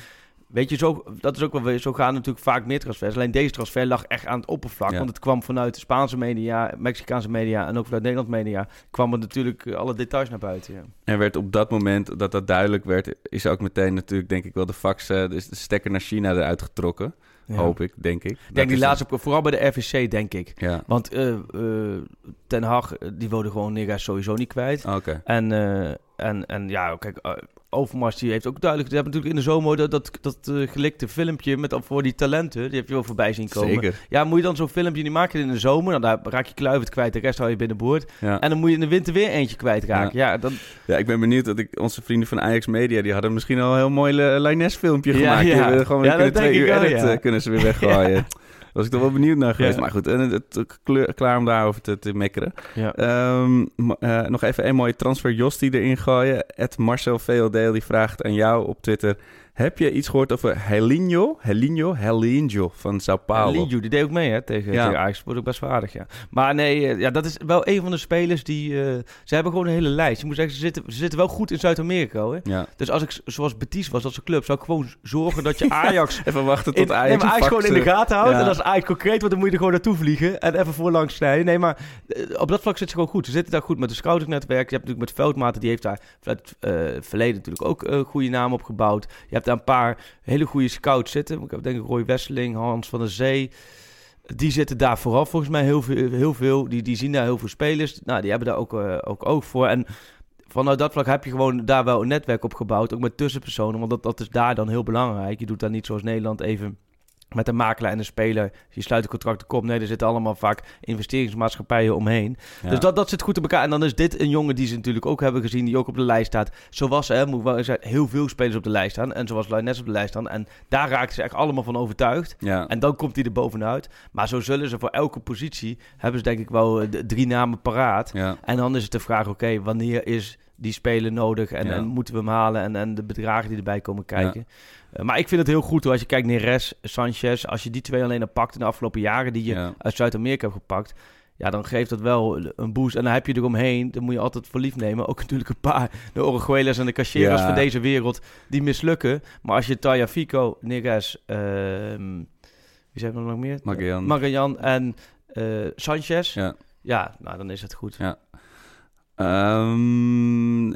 Speaker 8: weet je, zo, dat is ook wel zo gaan natuurlijk vaak meer transfers. Alleen deze transfer lag echt aan het oppervlak.
Speaker 7: Ja.
Speaker 8: Want het kwam vanuit de Spaanse media, Mexicaanse media en ook vanuit Nederlands media. kwam er natuurlijk eh, alle details naar buiten. Ja.
Speaker 7: Er werd op dat moment dat dat duidelijk werd, is ook meteen natuurlijk denk ik wel de fax, eh, dus de stekker naar China eruit getrokken.
Speaker 8: Ja.
Speaker 7: Hoop ik, denk ik. Dat
Speaker 8: denk die laatste, vooral bij de RVC, denk ik.
Speaker 7: Ja,
Speaker 8: Want eh, eh, Ten Hag, die wilde gewoon Neres sowieso niet kwijt.
Speaker 7: oké.
Speaker 8: En, en, en ja, kijk, Overmars die heeft ook duidelijk... Die hebben natuurlijk in de zomer dat, dat, dat eh, gelikte filmpje met voor die talenten. Die heb je wel voorbij zien komen.
Speaker 7: Zeker.
Speaker 8: Ja, moet je dan zo'n filmpje niet maken in de zomer? Nou, daar raak je Kluivert kwijt, de rest hou je binnenboord.
Speaker 7: Ja.
Speaker 8: En dan moet je in de winter weer eentje kwijtraken. Ja, dan,
Speaker 7: ja, ik ben benieuwd dat ik onze vrienden van Ajax Media, die hadden misschien al een heel mooi Lines filmpje
Speaker 8: Ja,
Speaker 7: gemaakt. Die
Speaker 8: ja.
Speaker 7: hebben gewoon
Speaker 8: Ja, dat
Speaker 7: twee
Speaker 8: denk
Speaker 7: uur
Speaker 8: ik wel,
Speaker 7: edit
Speaker 8: ja.
Speaker 7: kunnen ze weer weggooien. [LAUGHS] Was ik toch wel benieuwd naar geweest.
Speaker 8: Ja.
Speaker 7: Maar goed, en het, kleur- klaar om daarover te, te mekkeren.
Speaker 8: ja.
Speaker 7: Ehm, eh, nog even een mooie transfer Josti erin gooien. Ed Marcel VLD die vraagt aan jou op Twitter. Heb je iets gehoord over Helinho? Helinho? Helinho van Sao Paulo.
Speaker 8: Liu, die deed ook mee hè, tegen,
Speaker 7: Ja.
Speaker 8: tegen Ajax. Wordt ook best wel aardig, ja. Maar nee, eh, ja, dat is wel een van de spelers die... eh, ze hebben gewoon een hele lijst. Je moet zeggen, ze zitten, ze zitten wel goed in Zuid-Amerika, hoor.
Speaker 7: Ja.
Speaker 8: Dus als ik zoals Betis was, als een club, zou ik gewoon zorgen dat je [LAUGHS] Ajax... [LAUGHS]
Speaker 7: Even wachten
Speaker 8: in,
Speaker 7: tot Ajax
Speaker 8: nee, maar
Speaker 7: een
Speaker 8: Ajax gewoon in de gaten houdt.
Speaker 7: ja.
Speaker 8: En als Ajax concreet wordt, dan moet je er gewoon naartoe vliegen. En even voorlangs snijden. Nee, maar eh, op dat vlak zit ze gewoon goed. Ze zitten daar goed met de scoutingnetwerk. Je hebt natuurlijk met Veldmaten, die heeft daar vanuit verleden natuurlijk ook eh goede naam opgebouwd. Je hebt een paar hele goede scouts zitten. Ik heb denk ik Roy Wesseling, Hans van der Zee. Die zitten daar vooral volgens mij heel veel. Heel veel die, die zien daar heel veel spelers. Nou, die hebben daar ook, eh, ook oog voor. En vanuit dat vlak heb je gewoon daar wel een netwerk op gebouwd. Ook met tussenpersonen. Want dat, dat is daar dan heel belangrijk. Je doet daar niet zoals Nederland even met een makelaar en een speler. Je sluit een contract kop. Nee, er zitten allemaal vaak investeringsmaatschappijen omheen.
Speaker 7: Ja.
Speaker 8: Dus dat, dat zit goed in elkaar. En dan is dit een jongen die ze natuurlijk ook hebben gezien, die ook op de lijst staat. Zoals hè, moet wel zeggen, heel veel spelers op de lijst staan. En zoals Lioness op de lijst staan. En daar raken ze echt allemaal van overtuigd.
Speaker 7: Ja.
Speaker 8: En dan komt hij er bovenuit. Maar zo zullen ze voor elke positie, hebben ze denk ik wel eh, de drie namen paraat.
Speaker 7: ja.
Speaker 8: En dan is het de vraag, oké, wanneer is die speler nodig en,
Speaker 7: Ja.
Speaker 8: en moeten we hem halen en, en de bedragen die erbij komen kijken. Eh, maar ik vind het heel goed hoor, als je kijkt naar Neres, Sanchez, als je die twee alleen al pakt in de afgelopen jaren die je
Speaker 7: Ja.
Speaker 8: uit Zuid-Amerika hebt gepakt, ja, dan geeft dat wel een boost. En dan heb je eromheen, dan moet je altijd voor lief nemen. Ook [LAUGHS] natuurlijk een paar, de Orejuelas en de Cacheras van deze wereld, die mislukken. Maar als je Taya Fico, Neres, ehm, wie zijn er nog meer?
Speaker 7: Magellan.
Speaker 8: Magallan en eh, Sanchez.
Speaker 7: Ja.
Speaker 8: Ja, nou dan is het goed.
Speaker 7: Ja. Ehm,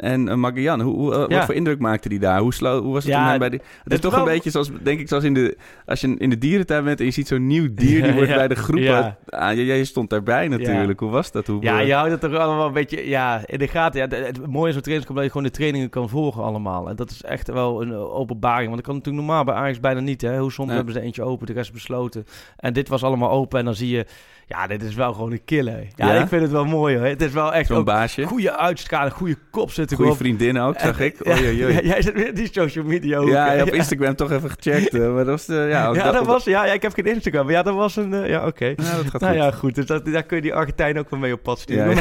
Speaker 7: en uh, Magellan, hoe, hoe, eh,
Speaker 8: Ja.
Speaker 7: wat voor indruk maakte hij daar? Hoe, slow, hoe was het
Speaker 8: Ja,
Speaker 7: hem bij die... Het is toch
Speaker 8: wel-
Speaker 7: een beetje zoals, denk ik, zoals in de, als je in de dierentuin bent en je ziet zo'n nieuw dier, die [LAUGHS] wordt bij de groep... Ah, jij, stond daarbij natuurlijk. Hoe was dat? Hoe,
Speaker 8: Ja,
Speaker 7: eh,
Speaker 8: je houdt het toch allemaal een beetje ja, in de gaten. Ja, het, het mooie is op trainingskamp dat je gewoon de trainingen kan volgen allemaal. En dat is echt wel een eh, openbaring. Want dat kan natuurlijk normaal bij Ajax bijna niet. Hè? Hoe soms
Speaker 7: Nee.
Speaker 8: hebben ze eentje open, de rest besloten. En dit was allemaal open en dan zie je... Ja, dit is wel gewoon een killer. Ja,
Speaker 7: Ja?
Speaker 8: ik vind het wel mooi hoor. Het is wel echt ook
Speaker 7: baasje.
Speaker 8: goede uitstraling, goede kop zitten.
Speaker 7: Goede
Speaker 8: erop.
Speaker 7: vriendin ook, zag
Speaker 8: En-
Speaker 7: ik. Oei, oei. [LAUGHS]
Speaker 8: Jij zit weer die social media ook.
Speaker 7: Ja, op [LAUGHS] Instagram toch even gecheckt. eh, maar dat was... eh, ja, [LAUGHS] dat-
Speaker 8: dat was, ja, ik heb geen Instagram. Maar ja, dat was een... eh, ja, oké.
Speaker 7: Ja, dat gaat
Speaker 8: Nou
Speaker 7: goed.
Speaker 8: ja, goed. Dus dat, daar kun je die Argentijn ook wel mee op pad sturen.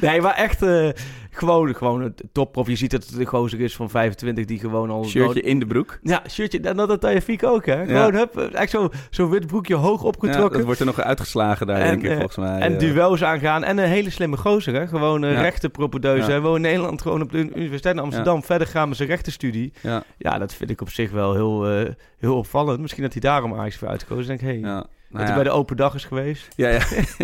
Speaker 8: Nee, maar echt eh, gewoon, gewoon een topprof. Je ziet dat het een gozer is van 25 die gewoon al...
Speaker 7: Shirtje in de broek.
Speaker 8: Ja, shirtje. En dat had Tajafiek ook, hè? Gewoon, hup, echt zo- zo'n wit broekje hoog
Speaker 7: Ja,
Speaker 8: opgetrokken.
Speaker 7: dat wordt er nog uitgeslagen daar,
Speaker 8: En,
Speaker 7: denk ik,
Speaker 8: eh,
Speaker 7: volgens mij.
Speaker 8: en
Speaker 7: eh.
Speaker 8: duels aangaan. En een hele slimme gozer, hè? Gewoon een
Speaker 7: Ja.
Speaker 8: rechte propedeuse. Hij woont in Nederland gewoon op de Universiteit in Amsterdam. Verder gaan met zijn rechtenstudie.
Speaker 7: Ja,
Speaker 8: Ja, dat vind ik op zich wel heel, eh, heel opvallend. Misschien dat hij daarom Ajax voor uitgekozen. Ik denk, hey,
Speaker 7: ja.
Speaker 8: Dat
Speaker 7: Nou
Speaker 8: hij
Speaker 7: ja.
Speaker 8: bij de open dag is geweest.
Speaker 7: Ja, ja.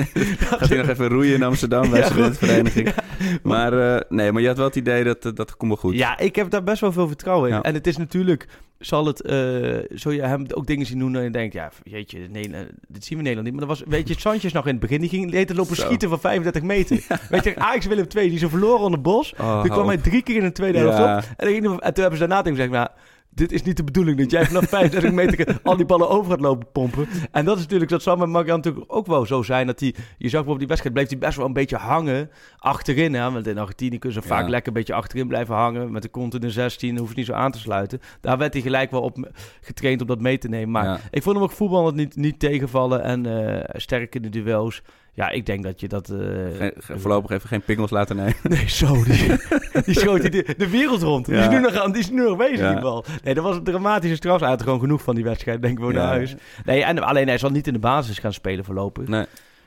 Speaker 7: [LAUGHS] Gaat hij nog even roeien in Amsterdam bij
Speaker 8: Ja,
Speaker 7: studentenvereniging. [LAUGHS]
Speaker 8: Ja.
Speaker 7: Maar eh, nee, maar je had wel het idee dat eh, dat komt wel goed.
Speaker 8: Ja, ik heb daar best wel veel vertrouwen in. En het is natuurlijk, zal het, eh zul je hem ook dingen zien doen en je denkt, ja, jeetje, nee, nee, dit zien we in Nederland niet. Maar dat was, weet je, Sanchez nog in het begin, die ging tijd lopen
Speaker 7: Zo.
Speaker 8: schieten van 35 meter. [LAUGHS] Weet je, Ajax Willem II, die ze verloren onder Bos.
Speaker 7: Oh,
Speaker 8: toen kwam hij drie keer in de tweede helft op. En, dan ging hij- en toen hebben ze daarna tegen gezegd, nou, dit is niet de bedoeling dat jij vanaf [LAUGHS] 35 meter al die ballen over gaat lopen pompen. En dat is natuurlijk, dat zal met Marjan natuurlijk ook wel zo zijn, dat hij, je zag op die wedstrijd, bleef hij best wel een beetje hangen achterin. Hè? Want in Argentinië kunnen ze
Speaker 7: Ja.
Speaker 8: vaak lekker een beetje achterin blijven hangen, met de kont in de 16, hoeft niet zo aan te sluiten. Daar werd hij gelijk wel op getraind om dat mee te nemen. Maar
Speaker 7: Ja.
Speaker 8: ik vond hem ook voetballend niet, niet tegenvallen en eh, sterk in de duels. Ja, ik denk dat je dat... eh,
Speaker 7: Geen- ge- voorlopig even geen pingels laten nemen. [LAUGHS]
Speaker 8: Nee, zo. Die, [LAUGHS] die schoot hij de, de wereld rond. Die, is nu nog aan, die is nu nog bezig,
Speaker 7: Ja.
Speaker 8: die bal. Nee, dat was een dramatische straf. Hij had gewoon genoeg van die wedstrijd. Denk ik
Speaker 7: Ja.
Speaker 8: naar huis. Nee, en alleen hij zal niet in de basis gaan spelen voorlopig.
Speaker 7: Nee,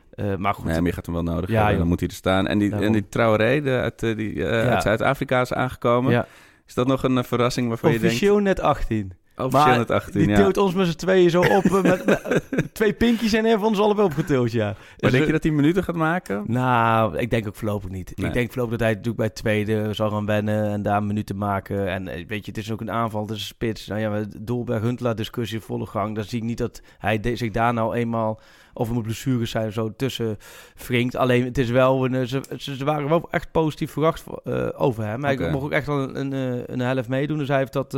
Speaker 8: Eh, maar goed.
Speaker 7: nee, maar je gaat hem wel nodig
Speaker 8: Ja.
Speaker 7: Dan moet hij er staan. En die, en die Traoré de, uit, eh, die, eh, uit Zuid-Afrika is aangekomen.
Speaker 8: ja.
Speaker 7: Is dat nog een eh, verrassing waarvan je denkt...
Speaker 8: Officieel net 18.
Speaker 7: Officieel
Speaker 8: Maar
Speaker 7: net 18,
Speaker 8: Die
Speaker 7: ja.
Speaker 8: tilt ons met z'n tweeën zo op. eh, met, met [LAUGHS] twee pinkies en heeft ons allebei opgetild, ja.
Speaker 7: Maar
Speaker 8: Dus,
Speaker 7: denk je dat hij minuten gaat maken?
Speaker 8: Nou, ik denk ook voorlopig niet.
Speaker 7: Nee.
Speaker 8: Ik denk voorlopig dat hij natuurlijk bij het tweede zal gaan wennen en daar minuten maken. En eh, weet je, het is ook een aanval, het is een spits. Nou ja, Dolberg-Huntelaar discussie volle gang. Dan zie ik niet dat hij de- zich daar nou eenmaal, of er moet blessures zijn of zo, tussen wringt. Alleen, het is wel, een, eh, ze, ze, waren wel echt positief verwacht over hem. Hij mocht ook echt wel een, een, een helft meedoen, dus hij heeft dat...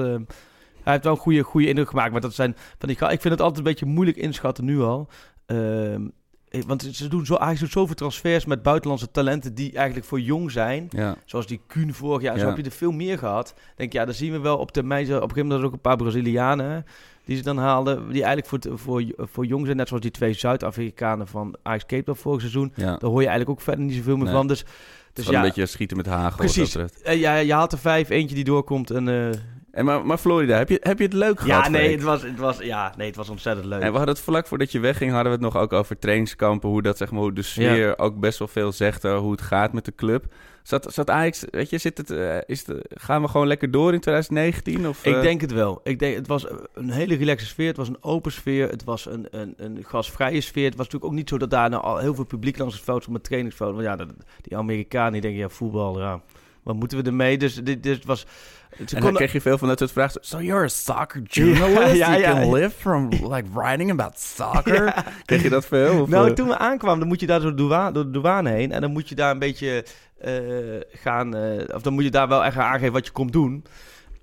Speaker 8: hij heeft wel een goede, goede indruk gemaakt. Maar dat zijn van die, ik vind het altijd een beetje moeilijk inschatten nu al. Ehm, eh, want ze doen zo, Ajax doet zoveel transfers met buitenlandse talenten die eigenlijk voor jong zijn.
Speaker 7: Ja.
Speaker 8: Zoals die Kuhn vorig jaar. Zo
Speaker 7: Ja.
Speaker 8: heb je er veel meer gehad. Denk ja, dan zien we wel op termijn. zo- Op een gegeven moment ook een paar Brazilianen die ze dan haalden. Die eigenlijk voor, voor, voor jong zijn. Net zoals die twee Zuid-Afrikanen van Ajax Cape Town vorig seizoen.
Speaker 7: ja.
Speaker 8: Daar hoor je eigenlijk ook verder niet zoveel meer
Speaker 7: Nee.
Speaker 8: van. Dus,
Speaker 7: Dus ja, een beetje schieten met hagel.
Speaker 8: precies.
Speaker 7: Dat
Speaker 8: eh, ja, je haalt er vijf. Eentje die doorkomt. En, eh,
Speaker 7: En maar, maar Florida, heb je, heb je het leuk gehad?
Speaker 8: ja, nee, het was, het, was, ja, nee, het was ontzettend leuk.
Speaker 7: En we hadden het vlak voordat je wegging, hadden we het nog ook over trainingskampen. Hoe dat zeg maar, hoe de sfeer ook best wel veel zegt over hoe het gaat met de club. Zat, zat Ajax, weet je, zit het, eh, is het, gaan we gewoon lekker door in 2019? Of,
Speaker 8: Ik
Speaker 7: eh,
Speaker 8: denk het wel. Ik denk, het was een hele relaxe sfeer. Het was een open sfeer. Het was een, een, een gasvrije sfeer. Het was natuurlijk ook niet zo dat daar nou al heel veel publiek langs het veld stond met trainingsveld. Want ja, die Amerikanen die denken, ja, voetbal, ja. Wat moeten we ermee? Dus dit, dit was...
Speaker 7: En dan
Speaker 8: konden-
Speaker 7: kreeg je veel van dat soort vragen. So you're a soccer journalist? [LAUGHS]
Speaker 8: Ja, ja,
Speaker 7: you can live from like writing about soccer? [LAUGHS] Kreeg je dat veel? Of,
Speaker 8: Nou,
Speaker 7: eh,
Speaker 8: toen we aankwamen, dan moet je daar door de douane, door de douane heen. En dan moet je daar een beetje eh, gaan... eh, of dan moet je daar wel echt aangeven wat je komt doen.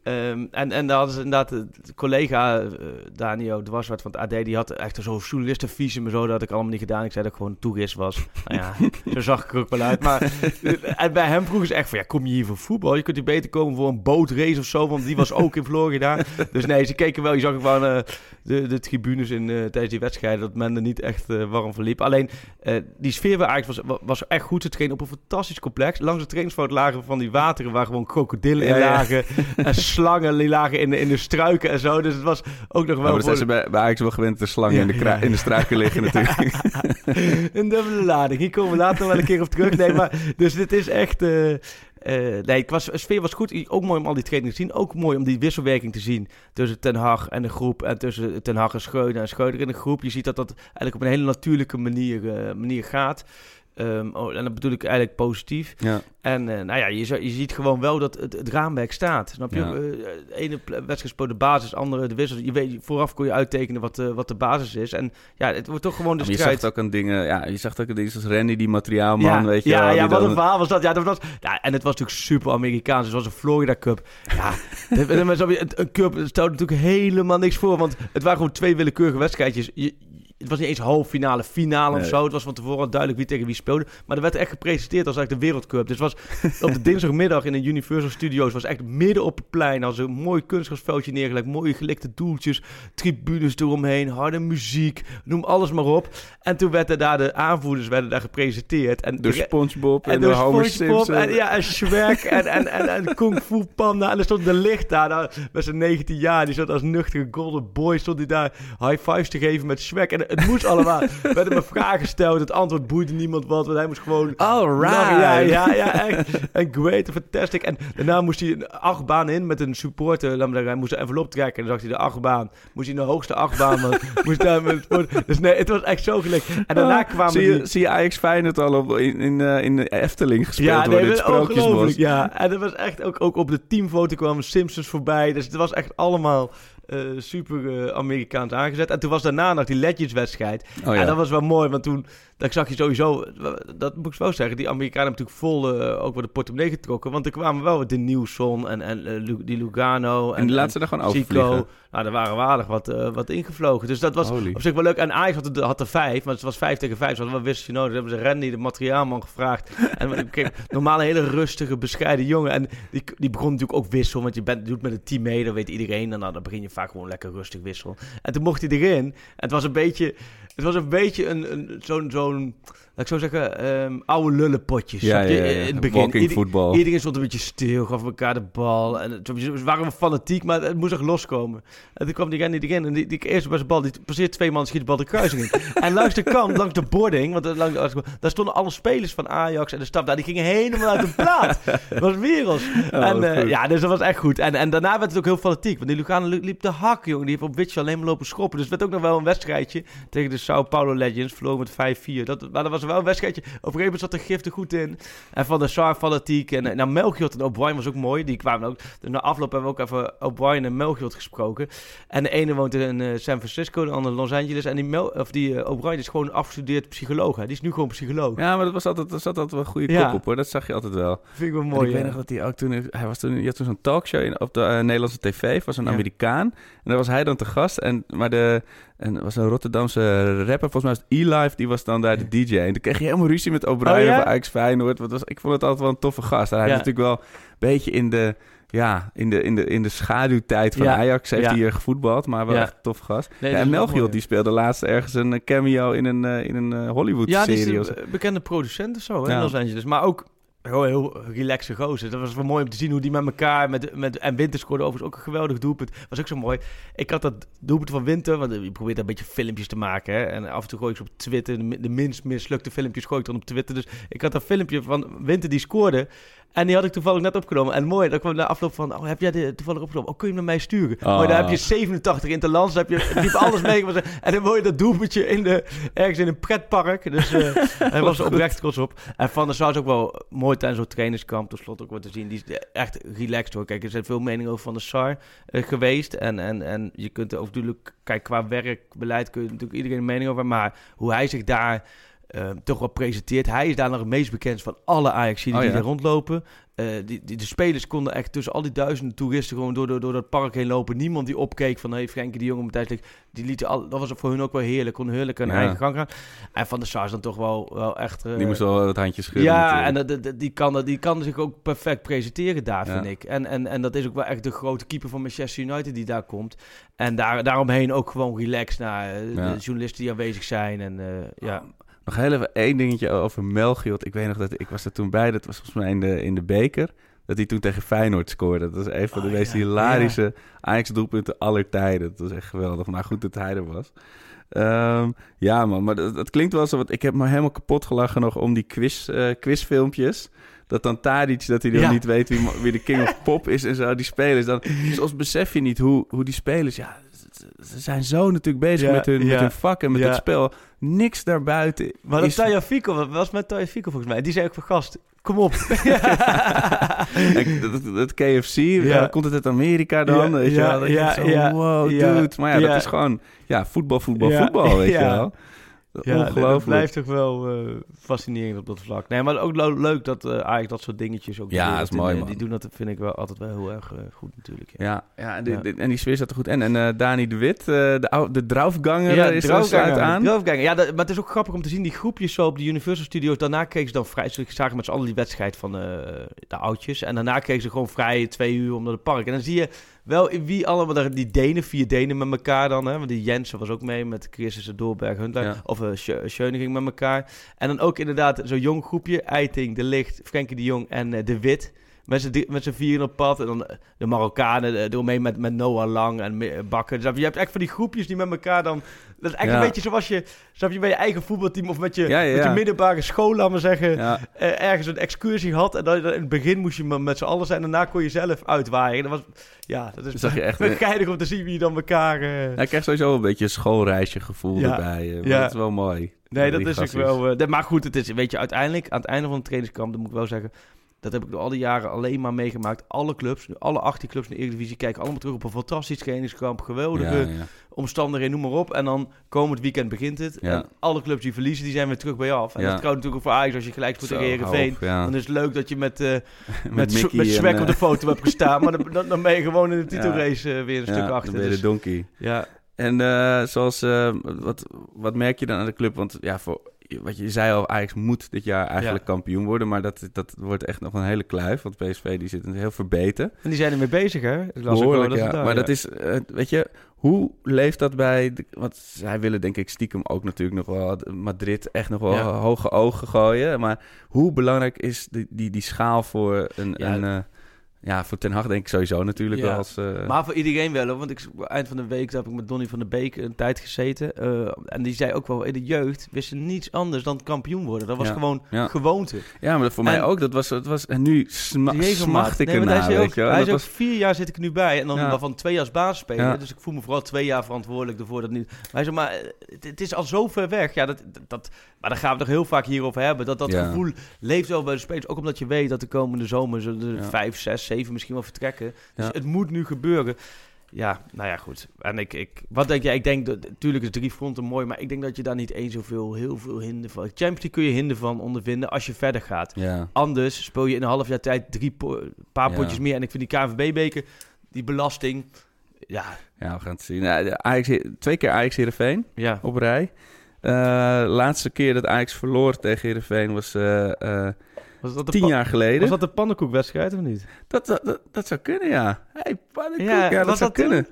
Speaker 8: Ehm, en, en daar hadden ze inderdaad de, de collega eh Danio Dwarswart van het AD... die had echt zo'n journalistenvisum en zo. Dat had ik allemaal niet gedaan. Ik zei dat ik gewoon toerist was. [LAUGHS] nou ja, zo zag ik er ook wel uit. Maar eh, en bij hem vroegen ze echt van... Ja, kom je hier voor voetbal? Je kunt hier beter komen voor een bootrace of zo. Want die was ook in Florida. [LAUGHS] Dus nee, ze keken wel. Je zag gewoon eh, de, de tribunes in, eh, tijdens die wedstrijden... dat men er niet echt eh, warm van liep. Alleen eh, die sfeer bij Ajax was, wa- was echt goed. Ze trainen op een fantastisch complex. Langs de trainingsveld lagen van die wateren... waar gewoon krokodillen in
Speaker 7: Ja, ja.
Speaker 8: lagen. [LAUGHS] En slangen die lagen in de, in de struiken en zo. Dus het was ook nog
Speaker 7: Ja,
Speaker 8: wel...
Speaker 7: maar dat zijn
Speaker 8: voor-
Speaker 7: ze bij, bij Ajax wel gewend de slangen
Speaker 8: Ja,
Speaker 7: in, de [LAUGHS]
Speaker 8: ja.
Speaker 7: in de struiken liggen natuurlijk.
Speaker 8: een dubbele lading. Hier komen we later wel een keer op terug. Nee, maar dus dit is echt. eh, eh, nee, het was, de sfeer was goed. Ook mooi om al die trainingen te zien. Ook mooi om die wisselwerking te zien tussen Ten Hag en de groep. En tussen Ten Hag en Schreuder en Schreuder in de groep. Je ziet dat dat eigenlijk op een hele natuurlijke manier, eh, manier gaat. Ehm, oh, en dat bedoel ik eigenlijk positief.
Speaker 7: ja.
Speaker 8: En eh, nou ja, je, je ziet gewoon wel dat het, het raamwerk staat. Snap je?
Speaker 7: Ja.
Speaker 8: Eh, de ene wedstrijd speelt de basis, andere de wissel. Je weet, vooraf kon je uittekenen wat, de wat de basis is. En ja, het wordt toch gewoon de
Speaker 7: Maar je zag
Speaker 8: strijd.
Speaker 7: ook aan dingen, ja, je zag ook aan dingen zoals Randy, die materiaalman, weet je
Speaker 8: ja,
Speaker 7: wel,
Speaker 8: ja, wat
Speaker 7: dan-
Speaker 8: een verhaal was dat. Ja, dat was, ja, en het was natuurlijk super Amerikaans. Het was een Florida Cup. Ja, een, een cup stelde natuurlijk helemaal niks voor. Want het waren gewoon twee willekeurige wedstrijdjes. Je, het was niet eens halve finale, finale of zo. Het was van tevoren al duidelijk wie tegen wie speelde. Maar er werd echt gepresenteerd als eigenlijk de Wereldcup. Dus het was [LAUGHS] op de dinsdagmiddag in de Universal Studios. was echt midden op het plein. Als een mooi kunstgrasveldje neergelegd. Mooie gelikte doeltjes. Tribunes eromheen. Harde muziek. Noem alles maar op. En toen werden daar de aanvoerders werden daar gepresenteerd. En
Speaker 7: door Spongebob en,
Speaker 8: en
Speaker 7: door
Speaker 8: door
Speaker 7: Homer
Speaker 8: SpongeBob
Speaker 7: Simpson.
Speaker 8: en, ja, en Shrek en, en, en, en Kung Fu Panda. En er stond de licht daar, daar met zijn 19 jaar. Die stond als nuchtere golden boy, stond hij daar high fives te geven met Shrek. En het moest allemaal. Er werden me vragen gesteld. Het antwoord boeide niemand wat, want hij moest gewoon...
Speaker 7: Alright.
Speaker 8: Ja, ja, ja, echt. En great fantastic. En daarna moest hij een achtbaan in met een supporter. Laat zeggen, hij moest een envelop trekken. En dan zag hij de achtbaan. Moest hij in de hoogste achtbaan. [LAUGHS] moest daar met, dus nee, het was echt zo gelijk. En daarna kwamen
Speaker 7: Ah, zie, je,
Speaker 8: die...
Speaker 7: zie je Ajax Feyenoord al op, in, in, eh, in de Efteling gespeeld worden, het
Speaker 8: is
Speaker 7: Sprookjesbos.
Speaker 8: ongelooflijk. Ja, en dat was echt ook, ook op de teamfoto kwamen Simpsons voorbij. Dus het was echt allemaal eh, super eh, Amerikaans aangezet. En toen was daarna nog die Legends-wedstrijd.
Speaker 7: Oh ja.
Speaker 8: En dat was wel mooi, want toen dat zag je sowieso, dat moet ik wel zeggen, die Amerikanen hebben natuurlijk vol eh, ook wel de portemonnee getrokken. Want er kwamen wel de Nieuwson en, en die Lugano.
Speaker 7: en die laat ze er gewoon overvliegen.
Speaker 8: Nou, daar waren waardig wat, wat ingevlogen. Dus dat was
Speaker 7: Holy.
Speaker 8: op zich wel leuk. En Ajax had er, had er vijf, maar het was vijf tegen vijf. Ze hadden wel wisseltje nodig. Dan hebben ze Randy, de materiaalman, gevraagd. En ik kreeg normaal een hele rustige, bescheiden jongen. En die, die begon natuurlijk ook wissel. Want je bent, doet met een team mee, dat weet iedereen. En nou, dan begin je vaak gewoon lekker rustig wissel. En toen mocht hij erin. En het was een beetje, het was een beetje een, een, zo'n... zo'n ik zo zeggen, ehm, oude lullenpotjes.
Speaker 7: Ja.
Speaker 8: In het begin.
Speaker 7: Walking
Speaker 8: Ieder-
Speaker 7: football.
Speaker 8: Iedereen stond een beetje stil, gaf elkaar de bal. En het, ze waren wel fanatiek, maar het moest echt loskomen. En toen kwam die Randy erin en die, die eerste zijn bal, die passeert twee man, schiet de bal de kruising in. [LAUGHS] en langs de kant, langs de boarding, want er- langs, daar stonden alle spelers van Ajax en de staf daar, die gingen helemaal uit de plaat. [LAUGHS] Dat was werelds.
Speaker 7: Oh,
Speaker 8: en eh, ja, dus dat was echt goed. En, en daarna werd het ook heel fanatiek, want die Lucano li- liep de hak, jongen. Die heeft op Witch alleen maar lopen schoppen. Dus het werd ook nog wel een wedstrijdje tegen de Sao Paulo Legends, verloren met 5-4. Dat, maar dat was wel een wedstrijdje. Op een gegeven moment zat er giftig goed in. En van de Sar fanatiek. En nou, Melchior en O'Brien was ook mooi. Die kwamen ook. Dus na afloop hebben we ook even O'Brien en Melchior gesproken. En de ene woont in eh, San Francisco, de andere in Los Angeles. En die, Mel, of die eh, O'Brien is gewoon afgestudeerd psycholoog. Hè. Die is nu gewoon psycholoog.
Speaker 7: Ja, maar dat was altijd, er zat altijd wel een goede
Speaker 8: Ja.
Speaker 7: kop op hoor. Dat zag je altijd wel.
Speaker 8: Vind ik wel
Speaker 7: En
Speaker 8: mooi.
Speaker 7: ik weet nog dat hij ook toen... Hij was toen je had toen zo'n talkshow in, op de eh, Nederlandse tv. was een
Speaker 8: Ja.
Speaker 7: Amerikaan. En daar was hij dan te gast. En, maar de... En was een Rotterdamse rapper, volgens mij was het E-Live, die was dan daar de DJ. En toen kreeg je helemaal ruzie met O'Brien
Speaker 8: Oh, ja?
Speaker 7: over Ajax Feyenoord. Wat was, ik vond het altijd wel een toffe gast. En hij
Speaker 8: Ja.
Speaker 7: is natuurlijk wel een beetje in de, ja, in de, in de, in de schaduwtijd van
Speaker 8: Ja.
Speaker 7: Ajax heeft
Speaker 8: Ja.
Speaker 7: hij hier gevoetbald. Maar wel
Speaker 8: Ja.
Speaker 7: echt een tof gast.
Speaker 8: Nee,
Speaker 7: ja, en Melchior, die speelde laatst ergens een cameo in een, eh, in een eh,
Speaker 8: Ja, die
Speaker 7: Hollywood-serie.
Speaker 8: is een eh, bekende producent of zo hè,
Speaker 7: Ja.
Speaker 8: in Los Angeles. Maar ook gewoon heel relaxe gozer. Dat was wel mooi om te zien hoe die met elkaar... Met, met, en Winter scoorde overigens ook een geweldig doelpunt. Was ook zo mooi. Ik had dat doelpunt van Winter... Want je probeert een beetje filmpjes te maken. Hè, en af en toe gooi ik ze op Twitter. De minst mislukte filmpjes gooi ik dan op Twitter. Dus ik had dat filmpje van Winter die scoorde. En die had ik toevallig net opgenomen. En mooi, dan kwam de afloop van, oh, heb jij dit toevallig opgenomen? Oh, kun je hem naar mij sturen?
Speaker 7: Oh.
Speaker 8: Maar daar heb je 87 in te land, heb je liep alles mee. [LAUGHS] En dan mooi dat doelpuntje in de, ergens in een pretpark. Dus eh [LAUGHS] hij was oprecht trots op. En Van der Sar is ook wel mooi tijdens zo'n trainingskamp, tenslotte ook wat te zien. Die is echt relaxed hoor. Kijk, er zijn veel meningen over Van der Sar eh, geweest. En, en, en je kunt er ook natuurlijk, kijk, qua werkbeleid kun je natuurlijk iedereen een mening over. Maar hoe hij zich daar eh, toch wel presenteert. Hij is daar nog het meest bekend van alle ajax die
Speaker 7: Oh, ja.
Speaker 8: daar rondlopen. Eh, die, die, de spelers konden echt tussen al die duizenden toeristen gewoon door, door, door dat park heen lopen. Niemand die opkeek van, hé hey, Frenkie de Jong, Matthijs Ligt. Die lieten al, dat was voor hun ook wel heerlijk. Konden heerlijk hun
Speaker 7: Ja.
Speaker 8: eigen gang gaan. En Van der Sar is dan toch wel, wel echt... eh,
Speaker 7: Die moest wel wat handjes schudden.
Speaker 8: ja, en dat- die, kan, dat- die kan zich ook perfect presenteren daar,
Speaker 7: Ja.
Speaker 8: vind ik. En, en, en dat is ook wel echt de grote keeper van Manchester United die daar komt. En daar, daaromheen ook gewoon relaxed naar de journalisten die aanwezig zijn. En ja,
Speaker 7: Nog heel even één dingetje over Melchior. Ik weet nog dat ik was er toen bij. Dat was volgens mij in de, in de beker. Dat hij toen tegen Feyenoord scoorde. Dat was een van de
Speaker 8: Oh,
Speaker 7: meest
Speaker 8: ja.
Speaker 7: hilarische Ajax-doelpunten aller tijden. Dat was echt geweldig. Maar goed dat hij er was. Ehm, ja, man. Maar dat, dat klinkt wel zo. Want ik heb me helemaal kapot gelachen nog om die quiz, eh, quizfilmpjes. Dat dan Tadic, dat hij dan
Speaker 8: Ja.
Speaker 7: niet weet wie, wie de king of [LAUGHS] pop is en zo. Die spelers dan. Soms besef je niet hoe, hoe die spelers... Ja, ze- zijn zo natuurlijk bezig
Speaker 8: Ja,
Speaker 7: met, hun,
Speaker 8: ja.
Speaker 7: met hun vak en met
Speaker 8: Ja.
Speaker 7: het spel. Niks daarbuiten
Speaker 8: Maar dat
Speaker 7: is-
Speaker 8: Taya Fico, wat was met Taya Fico volgens mij? Die zei ook van gast, kom op. [LAUGHS]
Speaker 7: Dat KFC, ja. komt het uit Amerika dan?
Speaker 8: Ja,
Speaker 7: weet je
Speaker 8: ja,
Speaker 7: wel? Dat
Speaker 8: ja,
Speaker 7: zo, wow, dude. Maar ja, dat is gewoon ja, voetbal, voetbal, voetbal, weet
Speaker 8: ja.
Speaker 7: je wel.
Speaker 8: Ja,
Speaker 7: Ongelooflijk.
Speaker 8: dat blijft toch wel eh, fascinerend op dat vlak. Nee, maar ook leuk dat eh eigenlijk dat soort dingetjes ook...
Speaker 7: Ja, dat is mooi, man.
Speaker 8: Die doen dat, vind ik wel altijd wel heel erg eh, goed natuurlijk. Ja.
Speaker 7: Ja, ja, en, die,
Speaker 8: Ja.
Speaker 7: en die sfeer zat er goed in. En Dani de Wit, eh, de, de draufganger,
Speaker 8: Ja,
Speaker 7: is er sluit aan.
Speaker 8: Droogganger. Ja, dat- maar het is ook grappig om te zien, die groepjes zo op de Universal Studios. Daarna kregen ze dan vrij, ze zagen met z'n allen die wedstrijd van eh, de oudjes. En daarna kregen ze gewoon vrij twee uur om naar het park. En dan zie je wel wie allemaal, daar- die Denen, vier Denen met elkaar dan. Hè? Want die Jensen was ook mee met Christensen, Doorberg, Huntelaar.
Speaker 7: Ja.
Speaker 8: Of uh, ging met elkaar. En dan ook inderdaad zo'n jong groepje. Eiting, De Licht, Frenkie de Jong en eh, De Wit. Met z'n, vieren op pad. En dan eh, de Marokkanen eh, eromheen met, met Noah Lang en Me- Bakker. Dus je hebt echt van die groepjes die met elkaar dan... Dat is echt
Speaker 7: Ja.
Speaker 8: een beetje zoals je... Snap je bij je eigen voetbalteam of met je,
Speaker 7: Ja, ja,
Speaker 8: met je
Speaker 7: ja.
Speaker 8: middelbare school, laat maar zeggen...
Speaker 7: Ja,
Speaker 8: eh, ergens een excursie had. En dan, in het begin moest je met z'n allen zijn. En daarna kon je zelf uitwaaien. Dat was... Ja, dat is
Speaker 7: Dat je echt, eh,
Speaker 8: geinig om te zien wie dan elkaar... eh,
Speaker 7: hij krijgt sowieso een beetje een schoolreisje gevoel
Speaker 8: Ja.
Speaker 7: erbij. eh,
Speaker 8: Ja.
Speaker 7: dat is wel mooi.
Speaker 8: Nee, dat is ook wel... eh, maar goed, het is, weet je, uiteindelijk, aan het einde van het trainingskamp, dat moet ik wel zeggen... Dat heb ik door al die jaren alleen maar meegemaakt. Alle clubs, alle 18 clubs in de Eredivisie kijken allemaal terug op een fantastisch trainingskamp. Geweldige
Speaker 7: Ja, ja.
Speaker 8: omstandigheden, noem maar op. En dan komend weekend begint het.
Speaker 7: Ja.
Speaker 8: En alle clubs die verliezen, die zijn weer terug bij je af. En dat trouwt natuurlijk ook voor Ajax als je gelijk speelt
Speaker 7: Zo,
Speaker 8: tegen Heerenveen. Dan is het leuk dat je met, eh [LAUGHS] met,
Speaker 7: Met
Speaker 8: met Swag
Speaker 7: eh,
Speaker 8: op de foto hebt gestaan. Maar dan, dan, dan ben je gewoon in de [LAUGHS] titelrace eh, weer een stuk
Speaker 7: dan
Speaker 8: achter.
Speaker 7: ben je de
Speaker 8: Dus,
Speaker 7: donkey.
Speaker 8: ja,
Speaker 7: En eh, zoals, eh, wat, wat merk je dan aan de club? Want ja, voor, wat je zei al, Ajax moet dit jaar eigenlijk
Speaker 8: Ja.
Speaker 7: kampioen worden. Maar dat, dat wordt echt nog een hele kluif. Want PSV die zit heel verbeten.
Speaker 8: en die zijn ermee bezig, hè? Ik las wel
Speaker 7: ja.
Speaker 8: daar,
Speaker 7: maar
Speaker 8: ja.
Speaker 7: dat is, eh, weet je, hoe leeft dat bij... De, want zij willen denk ik stiekem ook natuurlijk nog wel Madrid echt nog wel
Speaker 8: Ja.
Speaker 7: hoge ogen gooien. Maar hoe belangrijk is die, die, die schaal voor een...
Speaker 8: Ja.
Speaker 7: een eh, ja, voor Ten Hag denk ik sowieso natuurlijk
Speaker 8: Ja.
Speaker 7: wel als... eh,
Speaker 8: Maar voor iedereen wel, hoor. want ik, eind van de week heb ik met Donny van der Beek een tijd gezeten. eh, en die zei ook wel, in de jeugd wisten niets anders dan kampioen worden. Dat was
Speaker 7: Ja,
Speaker 8: gewoon
Speaker 7: ja.
Speaker 8: gewoonte.
Speaker 7: ja, maar voor mij ook. Dat was, dat was, en nu sma, smacht ik
Speaker 8: Nee, hij
Speaker 7: ernaar, weet
Speaker 8: ook, hij ook,
Speaker 7: was-
Speaker 8: vier jaar zit ik nu bij. En dan waarvan twee als basisspeler.
Speaker 7: Ja.
Speaker 8: Dus ik voel me vooral twee jaar verantwoordelijk ervoor dat. Maar hij zei, maar eh, het, het is al zo ver weg. Ja, dat, dat, maar daar gaan we nog heel vaak hierover hebben. Dat dat gevoel leeft wel bij de spelers. Ook omdat je weet dat de komende zomer er
Speaker 7: Ja.
Speaker 8: vijf, zes, zeven misschien wel vertrekken. Dus
Speaker 7: Ja.
Speaker 8: het moet nu gebeuren. Ja, nou ja, goed. En ik, ik, wat denk jij? Ik denk dat, natuurlijk is drie fronten mooi, maar ik denk dat je daar niet eens zoveel, heel veel hinder van. Champions League kun je hinder van ondervinden als je verder gaat.
Speaker 7: ja.
Speaker 8: Anders speel je in een half jaar tijd drie po- paar
Speaker 7: Ja.
Speaker 8: potjes meer. En ik vind die KNVB-beker, die belasting, ja,
Speaker 7: ja, we gaan het zien. Nou, Ajax, twee keer Ajax Heerenveen
Speaker 8: ja.
Speaker 7: op rij. Eh, laatste keer dat Ajax verloor tegen Heerenveen was eh, eh,
Speaker 8: Was dat
Speaker 7: tien jaar geleden.
Speaker 8: Was dat de pannenkoekwedstrijd of niet?
Speaker 7: Dat, dat, dat, dat zou kunnen, ja. Hey, pannenkoek,
Speaker 8: Ja,
Speaker 7: ja, dat zou kunnen.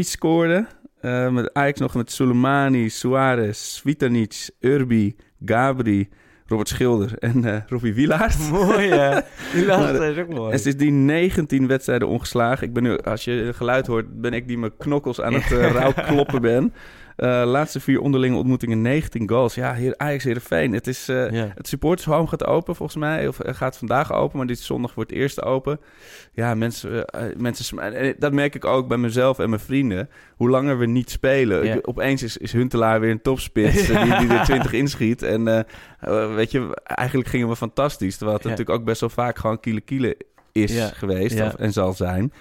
Speaker 7: Scoorde. eh, met Ajax nog met Soleimani, Suarez, Svitanic, Urbi, Gabri, Robert Schilder en eh Robbie Wielaert. [LAUGHS]
Speaker 8: mooi, hè? [LAUGHS] Die laatste
Speaker 7: Maar
Speaker 8: is ook mooi.
Speaker 7: En sindsdien 19 wedstrijden ongeslagen. Ik ben nu, als je geluid hoort, ben ik die mijn knokkels aan het [LAUGHS] uh, rauw kloppen ben. Eh, laatste vier onderlinge ontmoetingen, 19 goals. Ja, hier Ajax Heerenveen. Het is
Speaker 8: Ja.
Speaker 7: het supporters home gaat open volgens mij. Of eh, gaat vandaag open, maar dit is zondag voor het eerst open. Ja, mensen, mensen dat merk ik ook bij mezelf en mijn vrienden. Hoe langer we niet spelen.
Speaker 8: Ja.
Speaker 7: Ik- opeens is, is Huntelaar weer een topspits [LAUGHS] die, die er 20 inschiet. En weet je, eigenlijk gingen we fantastisch. Terwijl het natuurlijk ook best wel vaak gewoon kiele kiele is
Speaker 8: Ja.
Speaker 7: geweest
Speaker 8: Ja.
Speaker 7: of- en zal zijn.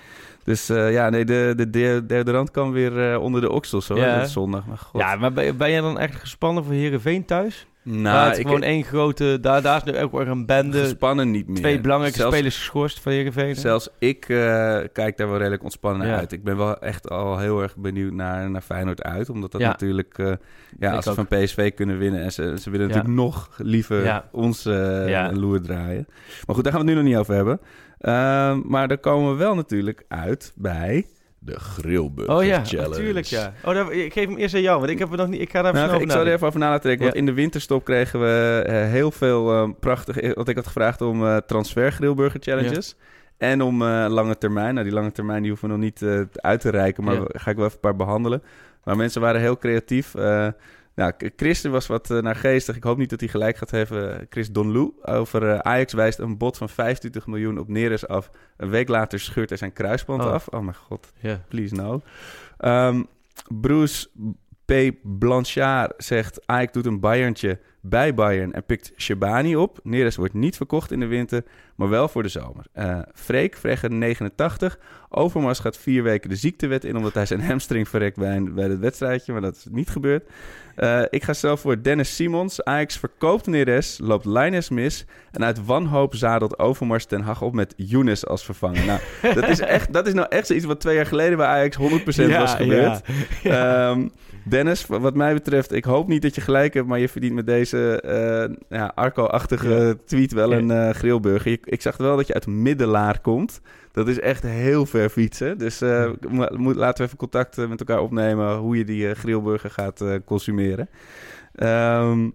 Speaker 7: Dus eh, ja, nee, de, de, de derde rand kwam weer eh, onder de oksels hoor,
Speaker 8: Ja.
Speaker 7: zondag. Maar god.
Speaker 8: Ja, maar ben, ben jij dan echt gespannen voor Heerenveen thuis?
Speaker 7: nou,
Speaker 8: het
Speaker 7: ik
Speaker 8: gewoon één grote... Daar, daar is nu ook weer een bende.
Speaker 7: gespannen niet meer.
Speaker 8: Twee belangrijke
Speaker 7: Zelfs-
Speaker 8: spelers geschorst van Heerenveen.
Speaker 7: Zelfs ik eh, kijk daar wel redelijk ontspannen naar
Speaker 8: Ja.
Speaker 7: uit. Ik ben wel echt al heel erg benieuwd naar, naar Feyenoord uit. Omdat dat
Speaker 8: Ja.
Speaker 7: natuurlijk... ja, als ze van PSV kunnen winnen... en ze, ze willen
Speaker 8: Ja.
Speaker 7: natuurlijk nog liever ons een loer draaien. Maar goed, daar gaan we het nu nog niet over hebben. Ehm, maar daar komen we wel natuurlijk uit bij de Grillburger
Speaker 8: Oh ja,
Speaker 7: Challenge.
Speaker 8: natuurlijk ja. Oh, ik geef hem eerst aan jou, want ik heb er nog niet... Ik ga daar even
Speaker 7: Nou,
Speaker 8: snel
Speaker 7: ik
Speaker 8: over
Speaker 7: zal er
Speaker 8: nadenken.
Speaker 7: even over na laten denken. Want in de winterstop kregen we eh, heel veel eh, prachtig... Want ik had gevraagd om eh transfer grillburger challenges. En om eh, lange termijn. Nou, die lange termijn die hoeven we nog niet eh, uit te reiken. Maar
Speaker 8: Ja.
Speaker 7: ga ik wel even een paar behandelen. Maar mensen waren heel creatief. Eh nou, K- Chris was wat uh, naargeestig. Ik hoop niet dat hij gelijk gaat hebben. Chris Donlou over eh, Ajax wijst een bod van 25 miljoen op Neres af. Een week later scheurt hij zijn kruisband
Speaker 8: Oh.
Speaker 7: af. Oh mijn god
Speaker 8: Ja.
Speaker 7: please no. Ehm, Bruce P. Blanchard zegt... Ajax doet een Bayerntje bij Bayern en pikt Shabani op. Neres wordt niet verkocht in de winter, maar wel voor de zomer. Eh Freek, Vreggen 89. Overmars gaat vier weken de ziektewet in... omdat hij zijn hamstring verrekt bij, een, bij het wedstrijdje, maar dat is niet gebeurd. Eh, ik ga zelf voor Dennis Simons. Ajax verkoopt Neres, loopt Linus mis... en uit wanhoop zadelt Overmars ten Hag op met Younes als vervanger. Nou, dat is, echt, dat is nou echt zoiets wat twee jaar geleden bij Ajax 100% was gebeurd. Ehm, Dennis, wat mij betreft, ik hoop niet dat je gelijk hebt, maar je verdient met deze eh, ja, Arco-achtige tweet wel een eh grillburger. Je- ik zag wel dat je uit Middelaar komt. Dat is echt heel ver fietsen. Dus eh, mo- moet, laten we even contact eh, met elkaar opnemen hoe je die eh, grillburger gaat consumeren. Ehm,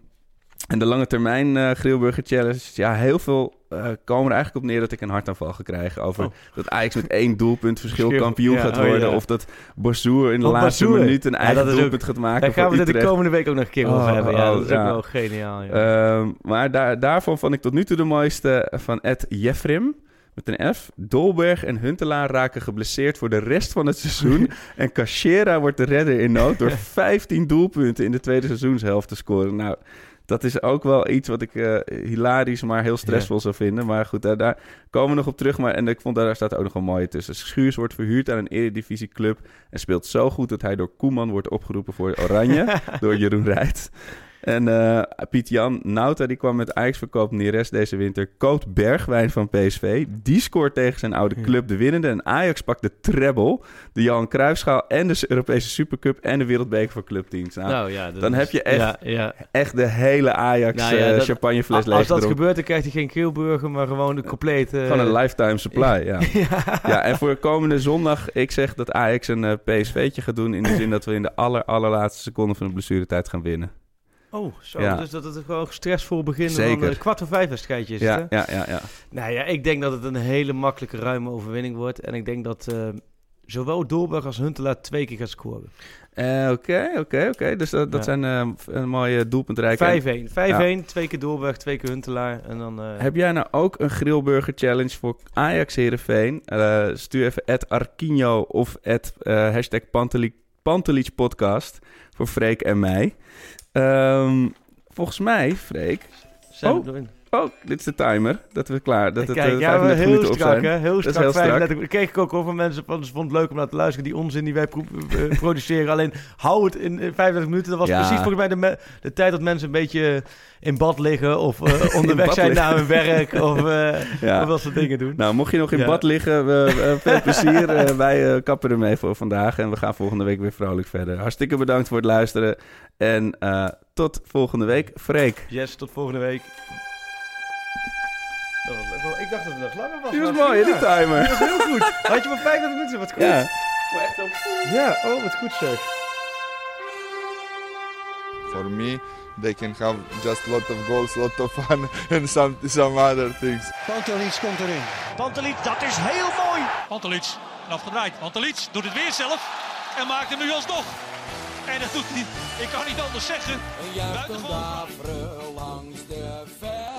Speaker 7: en de lange termijn grillburger challenge. Ja, heel veel eh, komen er eigenlijk op neer dat ik een hartaanval ga krijgen over
Speaker 8: Oh.
Speaker 7: dat Ajax met één doelpunt verschil kampioen
Speaker 8: ja,
Speaker 7: gaat
Speaker 8: oh,
Speaker 7: worden.
Speaker 8: ja.
Speaker 7: Of dat Bazoer in de laatste
Speaker 8: Bazoer.
Speaker 7: minuut een
Speaker 8: Ja,
Speaker 7: eigen
Speaker 8: ook-
Speaker 7: doelpunt gaat maken.
Speaker 8: Daar gaan we het de komende week ook nog een keer over
Speaker 7: Oh,
Speaker 8: hebben. Ja, dat is ook wel geniaal.
Speaker 7: Ehm, maar daar, daarvan vond ik tot nu toe de mooiste van Ed Jeffrim. Met een F. Dolberg en Huntelaar raken geblesseerd voor de rest van het seizoen. [LAUGHS] en Cachera wordt de redder in nood door [LAUGHS] 15 doelpunten in de tweede seizoenshelft te scoren. Nou, dat is ook wel iets wat ik eh, hilarisch, maar heel stressvol zou vinden. Maar goed, daar, daar komen we nog op terug. Maar, en ik vond daar staat ook nog een mooie tussen. Schuurs wordt verhuurd aan een eredivisieclub. En speelt zo goed dat hij door Koeman wordt opgeroepen voor Oranje. [LAUGHS] door Jeroen Rijt. En eh, Piet Jan Nauta die kwam met Ajax verkoopt Neres deze winter. Koopt Bergwijn van PSV. Die scoort tegen zijn oude club de winnende. En Ajax pakt de treble, de Johan Cruijffschaal en de Europese Supercup en de Wereldbeker voor clubteams. Nou,
Speaker 8: Nou ja, dat
Speaker 7: dan
Speaker 8: is-
Speaker 7: heb je echt-
Speaker 8: Ja, ja.
Speaker 7: echt de hele Ajax
Speaker 8: Nou
Speaker 7: eh,
Speaker 8: dat-
Speaker 7: champagnefles
Speaker 8: Als
Speaker 7: leeg
Speaker 8: dat
Speaker 7: gedronken.
Speaker 8: gebeurt, dan krijgt hij geen keelburger, maar gewoon de complete...
Speaker 7: Gewoon een lifetime supply, [LAUGHS] ja. ja. en voor komende zondag, ik zeg dat Ajax een eh, PSV'tje gaat doen... in de [LAUGHS] zin dat we in de aller, allerlaatste seconde van de blessuretijd gaan winnen.
Speaker 8: Oh, zo.
Speaker 7: Ja.
Speaker 8: Dus dat het gewoon stressvol beginnen
Speaker 7: Zeker.
Speaker 8: van de kwart voor vijf wedstrijdje is het,
Speaker 7: Ja,
Speaker 8: hè?
Speaker 7: ja, ja, ja.
Speaker 8: Nou ja, ik denk dat het een hele makkelijke, ruime overwinning wordt. En ik denk dat eh, zowel Doelberg als Huntelaar twee keer gaat scoren. 5-1,
Speaker 7: Eh, Oké, oké, oké. Dus dat, dat
Speaker 8: Ja.
Speaker 7: zijn eh, een mooie doelpuntrijke...
Speaker 8: 5-1, twee keer Doelberg, twee keer Huntelaar. En dan... eh,
Speaker 7: Heb jij nou ook een grillburger challenge voor Ajax Heerenveen? Eh stuur even at Arquinho of at, eh, hashtag Pantelic podcast voor Freek en mij. Ehm, volgens mij, Freek...
Speaker 8: zijn
Speaker 7: oh. Oh, dit is de timer. Dat we klaar. Dat het
Speaker 8: Kijk,
Speaker 7: eh,
Speaker 8: ja,
Speaker 7: 35
Speaker 8: heel
Speaker 7: minuten op
Speaker 8: strak,
Speaker 7: zijn.
Speaker 8: hè? Heel strak.
Speaker 7: heel strak.
Speaker 8: 35. Ik keek ook over mensen van, ze vonden het leuk om naar te luisteren. Die onzin die wij pro- [LAUGHS] produceren. Alleen hou het in eh, 35 minuten. Dat was
Speaker 7: Ja.
Speaker 8: precies volgens mij de, de tijd dat mensen een beetje in bad liggen. Of eh, [LAUGHS] onderweg zijn
Speaker 7: liggen.
Speaker 8: naar hun werk. [LAUGHS] Of,
Speaker 7: Ja.
Speaker 8: of dat soort dingen doen.
Speaker 7: Nou, mocht je nog in
Speaker 8: Ja.
Speaker 7: bad liggen, we, veel plezier. Wij kappen ermee voor vandaag. En we gaan volgende week weer vrolijk verder. Hartstikke bedankt voor het luisteren. En tot volgende week. Freek.
Speaker 8: Yes, tot volgende week. Ik dacht dat het nog langer was.
Speaker 7: Die was mooi, die timer.
Speaker 8: Die was heel goed. Had je maar 35 minuten, wat goed.
Speaker 7: Ja.
Speaker 8: Ja, oh, wat goed zeg.
Speaker 2: For me, they can have just lot of goals, lot of fun, [LAUGHS] and some some other things.
Speaker 4: Pantelic komt erin. Pantelic, dat is heel mooi.
Speaker 5: Pantelic, afgedraaid. Pantelic doet het weer zelf en maakt hem nu alsnog. En dat doet hij, ik kan niet anders zeggen,
Speaker 6: Een langs de.